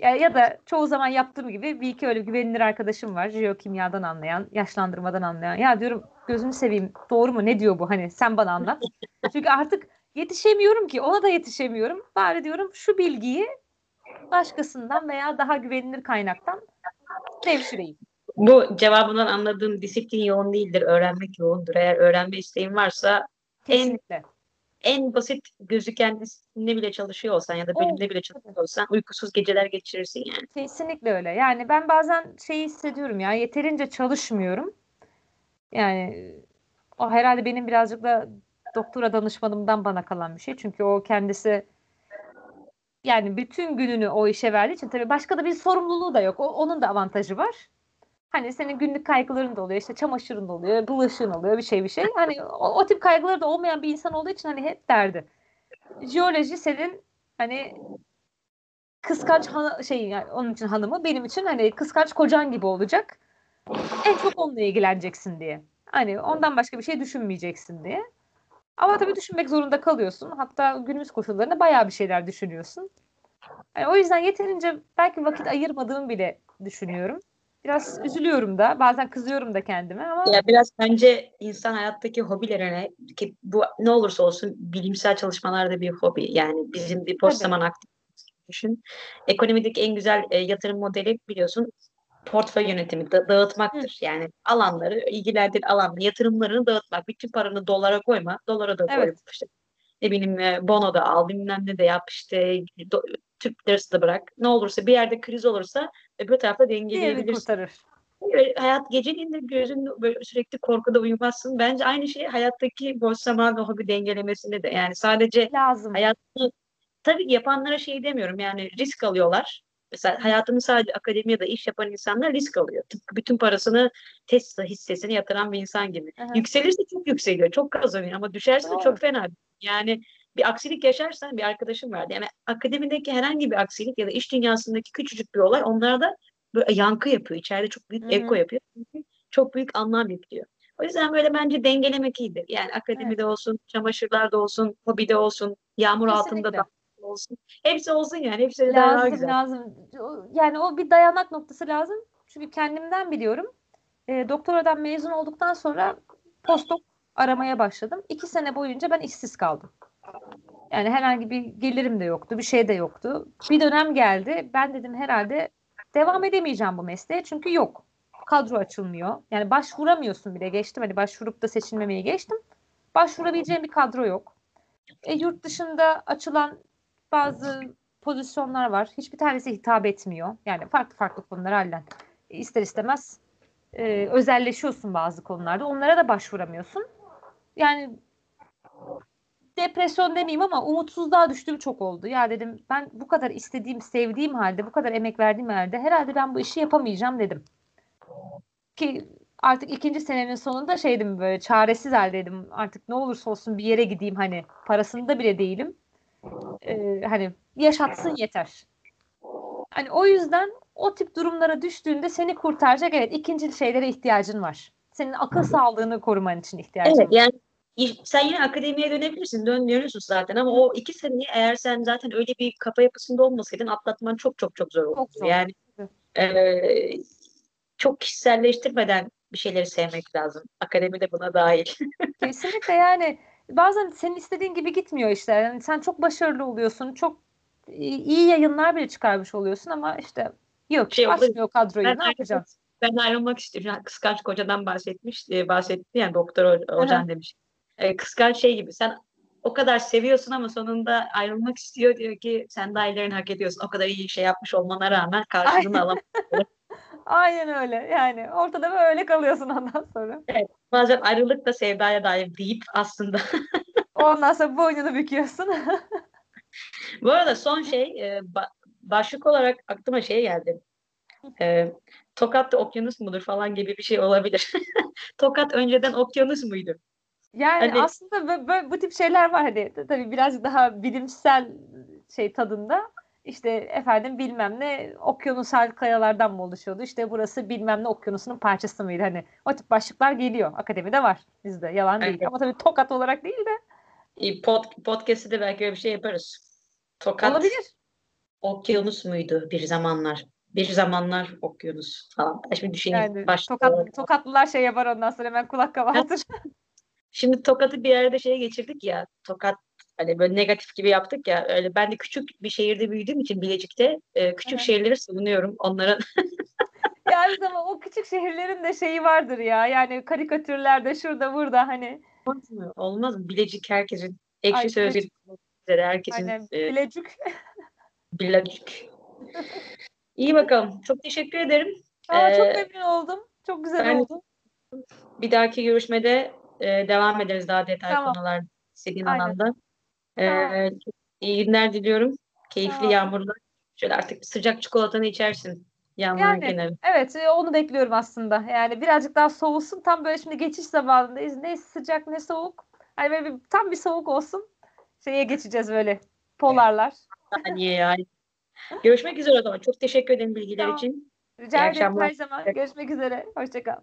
Ya, ya da çoğu zaman yaptığım gibi bir iki öyle güvenilir arkadaşım var. Jeokimyadan anlayan, yaşlandırmadan anlayan. Ya diyorum gözünü seveyim doğru mu ne diyor bu hani sen bana anlat. Çünkü artık yetişemiyorum ki ona da yetişemiyorum. Bari diyorum şu bilgiyi başkasından veya daha güvenilir kaynaktan devşireyim. Bu cevabından anladığım disiplin yoğun değildir, öğrenmek yoğundur. Eğer öğrenme isteğin varsa Kesinlikle. en basit gözüken disiplinle bile çalışıyor olsan ya da bölümde bile çalışıyor olsan uykusuz geceler geçirirsin yani. Kesinlikle öyle. Yani ben bazen şeyi hissediyorum ya yeterince çalışmıyorum. Yani o herhalde benim birazcık da doktora danışmanımdan bana kalan bir şey. Çünkü o kendisi yani bütün gününü o işe verdiği için tabii başka da bir sorumluluğu da yok. O, onun da avantajı var. Hani senin günlük kaygıların da oluyor, işte çamaşırın da oluyor, bulaşığın oluyor, bir şey bir şey. Hani o, o tip kaygıları da olmayan bir insan olduğu için hani hep derdi. jeoloji senin hani kıskanç han- şey yani onun için hanımı benim için hani kıskanç kocan gibi olacak. En çok onunla ilgileneceksin diye. Hani ondan başka bir şey düşünmeyeceksin diye. Ama tabii düşünmek zorunda kalıyorsun. Hatta günümüz koşullarında bayağı bir şeyler düşünüyorsun. Yani o yüzden yeterince belki vakit ayırmadığımı bile düşünüyorum. Biraz üzülüyorum da. Bazen kızıyorum da kendime ama Ya biraz bence insan hayattaki hobilerine ki bu ne olursa olsun bilimsel çalışmalarda bir hobi. Yani bizim bir Tabii. zaman gibi düşün. Ekonomideki en güzel e, yatırım modeli biliyorsun portföy yönetimi da- dağıtmaktır. Yani alanları ilgilendiğin alanda yatırımlarını dağıtmak. Bütün paranı dolara koyma. Dolara da koy. Evet. İşte, ne bileyim e, bono da al bilmem ne de yap işte do- Türk lirası da bırak. Ne olursa bir yerde kriz olursa öbür tarafta dengeleyebilirsin. Böyle hayat geceliğinde gözün böyle sürekli korkuda uyumazsın. Bence aynı şey hayattaki boş zaman ve hobi dengelemesinde de. Yani sadece Lazım. hayatını tabii yapanlara şey demiyorum yani risk alıyorlar. Mesela hayatını sadece akademi ya da iş yapan insanlar risk alıyor. Tıpkı bütün parasını Tesla hissesine yatıran bir insan gibi. Aha. Yükselirse çok yükseliyor, çok kazanıyor ama düşerse de Doğru. çok fena. Yani bir aksilik yaşarsan bir arkadaşım vardı. Yani akademideki herhangi bir aksilik ya da iş dünyasındaki küçücük bir olay onlarda böyle yankı yapıyor. İçeride çok büyük hı. eko yapıyor. Çünkü çok büyük anlam yüklüyor. O yüzden böyle bence dengelemek iyidir. Yani akademide olsun, çamaşırlarda olsun, hobide olsun, yağmur altında Kesinlikle. da olsun. Hepsi olsun yani. Hepsi de daha Lazım güzel. lazım. Yani o bir dayanak noktası lazım. Çünkü kendimden biliyorum. E, doktoradan mezun olduktan sonra postdoc aramaya başladım. İki sene boyunca ben işsiz kaldım. Yani herhangi bir gelirim de yoktu, bir şey de yoktu. Bir dönem geldi. Ben dedim herhalde devam edemeyeceğim bu mesleğe çünkü yok. Kadro açılmıyor. Yani başvuramıyorsun bile geçtim. Hani başvurup da seçilmemeyi geçtim. Başvurabileceğim bir kadro yok. E, yurt dışında açılan bazı pozisyonlar var. Hiçbir tanesi hitap etmiyor. Yani farklı farklı konular halen. E, ister istemez e, özelleşiyorsun bazı konularda. Onlara da başvuramıyorsun. Yani depresyon demeyeyim ama umutsuzluğa düştüğüm çok oldu. Ya dedim ben bu kadar istediğim, sevdiğim halde, bu kadar emek verdiğim halde herhalde ben bu işi yapamayacağım dedim. Ki artık ikinci senenin sonunda şeydim böyle çaresiz haldeydim. Artık ne olursa olsun bir yere gideyim hani parasında bile değilim. Ee, hani yaşatsın yeter. Hani o yüzden o tip durumlara düştüğünde seni kurtaracak evet ikinci şeylere ihtiyacın var. Senin akıl sağlığını koruman için ihtiyacın Evet var. yani sen yine akademiye dönebilirsin. Dön, dönüyorsun zaten ama o iki seneyi eğer sen zaten öyle bir kafa yapısında olmasaydın atlatman çok çok çok zor olurdu. Çok zor. Yani eee, çok kişiselleştirmeden bir şeyleri sevmek lazım. Akademi de buna dahil. (laughs) Kesinlikle yani bazen senin istediğin gibi gitmiyor işte. Yani sen çok başarılı oluyorsun. Çok iyi yayınlar bile çıkarmış oluyorsun ama işte yok Şey açmıyor kadroyu. Ben Ne yapacaksın? Ben ayrılmak istiyorum. Kıskanç kocadan bahsetmiş, e, bahsetti yani doktor ho- hocan demiş. E, kıskanç şey gibi sen o kadar seviyorsun ama sonunda ayrılmak istiyor diyor ki sen daha ilerini hak ediyorsun. O kadar iyi şey yapmış olmana rağmen karşılığını alamadın. (laughs) Aynen öyle. Yani ortada böyle kalıyorsun ondan sonra. Bazen ayrılık da sevdaya dair deyip aslında. (laughs) Ondan sonra boynunu büküyorsun. Bu arada son şey e, ba- başlık olarak aklıma şey geldi. E, Tokat da okyanus mudur falan gibi bir şey olabilir. (laughs) Tokat önceden okyanus muydu? Yani Hani- aslında bö- bö- bu tip şeyler var hani tabii biraz daha bilimsel şey tadında. İşte efendim bilmem ne okyanusal kayalardan mı oluşuyordu? İşte burası bilmem ne okyanusunun parçası mıydı? Hani o tip başlıklar geliyor. Akademide var bizde. Yalan değil. Evet. Ama tabii tokat olarak değil de E, Pod, podcast'te de belki öyle bir şey yaparız. Tokat olabilir. okyanus muydu bir zamanlar? Bir zamanlar okyanus falan. Şimdi düşüneyim. Yani tokat, tokatlılar şey yapar ondan sonra hemen kulak kabartır. (laughs) Şimdi Tokat'ı bir yerde şeye geçirdik ya. Tokat hani böyle negatif gibi yaptık ya. Öyle ben de küçük bir şehirde büyüdüğüm için Bilecik'te e, küçük hı. şehirleri savunuyorum. Onların (laughs) yani ama o küçük şehirlerin de şeyi vardır ya. Yani karikatürlerde şurada burada hani olmaz mı? Olmaz mı? Bilecik herkesin ekşi üzere herkesin aynen e, (laughs) Bilecik. Bilecik. İyi bakalım. Çok teşekkür ederim. Aa, çok Ee, memnun oldum. Çok güzel ben- oldu. Bir dahaki görüşmede e, devam ederiz daha detaylı Tamam. konular istediğin Aynen. alanda. E, Tamam. iyi günler diliyorum. Keyifli Tamam. yağmurlar. Şöyle artık sıcak çikolatanı içersin. Yağmurun Yani. kenarı. Evet, e, onu bekliyorum aslında. Yani birazcık daha soğusun. Tam böyle şimdi geçiş zamanındayız. Ne sıcak ne soğuk. Hani böyle bir, tam bir soğuk olsun. şeye geçeceğiz böyle. Polarlar. Saniye yani. Görüşmek üzere o zaman. Çok teşekkür ederim bilgiler Tamam. için. Rica ederim her zaman. Görüşmek üzere. Hoşçakal.